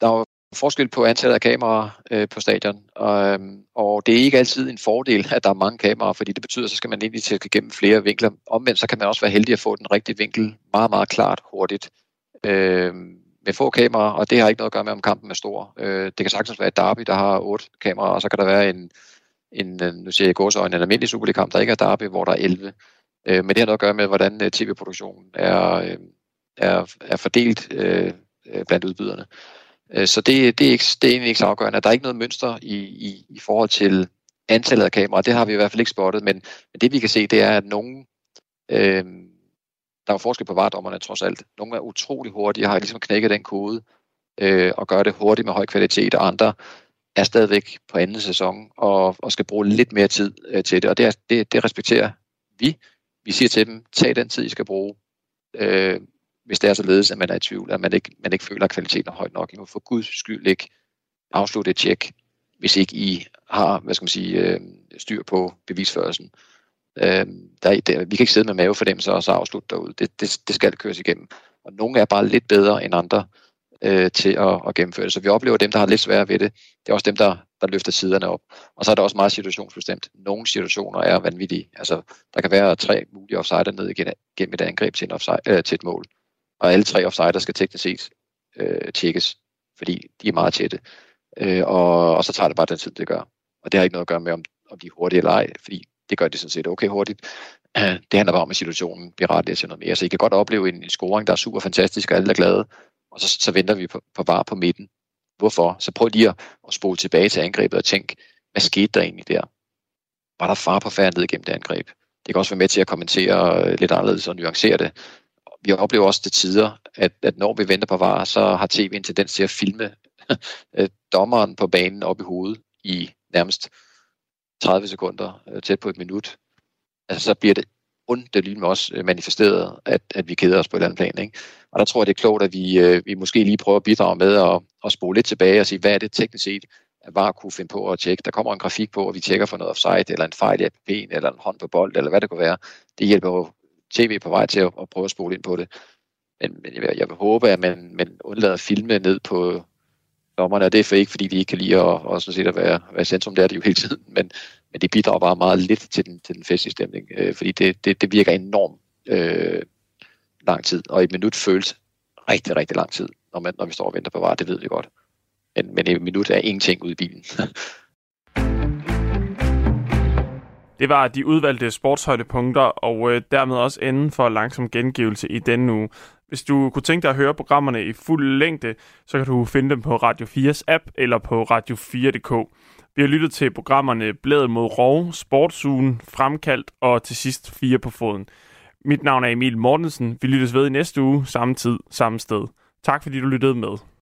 Der er jo forskel på antallet af kameraer øh, på stadion, og, øh, og det er ikke altid en fordel, at der er mange kameraer, fordi det betyder, at så skal man egentlig til gennem flere vinkler. Omvendt så kan man også være heldig at få den rigtige vinkel meget, meget klart hurtigt. Øh, med få kameraer, og det har ikke noget at gøre med, om kampen er stor. Øh, det kan sagtens være et derby, der har otte kameraer, og så kan der være en, en nu siger jeg gåsøjne, en almindelig Superliga-kamp, der ikke er derby, hvor der er 11. Øh, men det har noget at gøre med, hvordan øh, tv-produktionen er, øh, er, er fordelt øh, øh, blandt udbyderne. Øh, så det, det, er ikke, det er egentlig ikke så afgørende. Der er ikke noget mønster i, i, i forhold til antallet af kameraer. Det har vi i hvert fald ikke spottet, men, men det vi kan se, det er, at nogen, øh, der er forskel på varedommerne trods alt. Nogle er utrolig hurtige, har ligesom knækket den kode, øh, og gør det hurtigt med høj kvalitet, og andre er stadigvæk på anden sæson og, og skal bruge lidt mere tid øh, til det, og det, er, det, det respekterer vi. Vi siger til dem, tag den tid, I skal bruge, øh, hvis det er således, at man er i tvivl, at man ikke, man ikke føler, at kvaliteten er højt nok. I må for guds skyld ikke afslutte et tjek, hvis ikke I har hvad skal man sige, øh, styr på bevisførelsen. Øh, der, der, vi kan ikke sidde med mavefornemmelser og så afslutte derude. Det, det, det skal køres igennem. Og nogle er bare lidt bedre end andre øh, til at, at gennemføre det. Så vi oplever dem, der har lidt sværere ved det. Det er også dem, der, der løfter siderne op. Og så er det også meget situationsbestemt. Nogle situationer er vanvittige. Altså, der kan være tre mulige offsider ned gennem et angreb til, en offside, øh, til et mål. Og alle tre offsider skal teknisk set øh, tjekkes, fordi de er meget tætte. Øh, og, og så tager det bare den tid, det gør. Og det har ikke noget at gøre med, om, om de er hurtige eller ej, fordi det gør det sådan set okay hurtigt. Øh, det handler bare om, at situationen bliver ret til noget mere. Så I kan godt opleve en, en scoring, der er super fantastisk, og alle er glade, og så, så venter vi på, på var på midten. Hvorfor? Så prøv lige at, at spole tilbage til angrebet og tænk, hvad skete der egentlig der? Var der far på færd ned igennem det angreb? Det kan også være med til at kommentere øh, lidt anderledes og nuancere det. Vi oplever også til tider, at, at når vi venter på varer, så har tv en tendens til at filme øh, dommeren på banen op i hovedet i nærmest 30 sekunder, øh, tæt på et minut, altså så bliver det underligt med os øh, manifesteret, at, at vi keder os på et eller andet plan. Ikke? Og der tror jeg, det er klogt, at vi, øh, vi måske lige prøver at bidrage med at, at spole lidt tilbage og sige, hvad er det teknisk set, at VAR kunne finde på at tjekke. Der kommer en grafik på, og vi tjekker for noget offside, eller en fejl i APP'en, eller en hånd på bold, eller hvad det kunne være. Det hjælper jo tv på vej til at, at prøve at spole ind på det. Men, men jeg, vil, jeg vil håbe, at man, man undlader at filme ned på dommerne, og det er ikke, fordi de ikke kan lide at, og sådan set at være, være centrum, det er det jo hele tiden, men, men det bidrager bare meget lidt til den, til den festlige stemning, øh, fordi det, det, det virker enormt øh, lang tid, og et minut føles rigtig, rigtig lang tid, når, man, når vi står og venter på varer, det ved vi godt. Men, men et minut er ingenting ude i bilen. Det var de udvalgte sportshøjdepunkter, og øh, dermed også enden for langsom gengivelse i denne uge. Hvis du kunne tænke dig at høre programmerne i fuld længde, så kan du finde dem på Radio 4's app eller på radio4.dk. Vi har lyttet til programmerne Bladet mod Rov, Sportsugen, Fremkaldt og til sidst Fire på Foden. Mit navn er Emil Mortensen. Vi lyttes ved i næste uge, samme tid, samme sted. Tak fordi du lyttede med.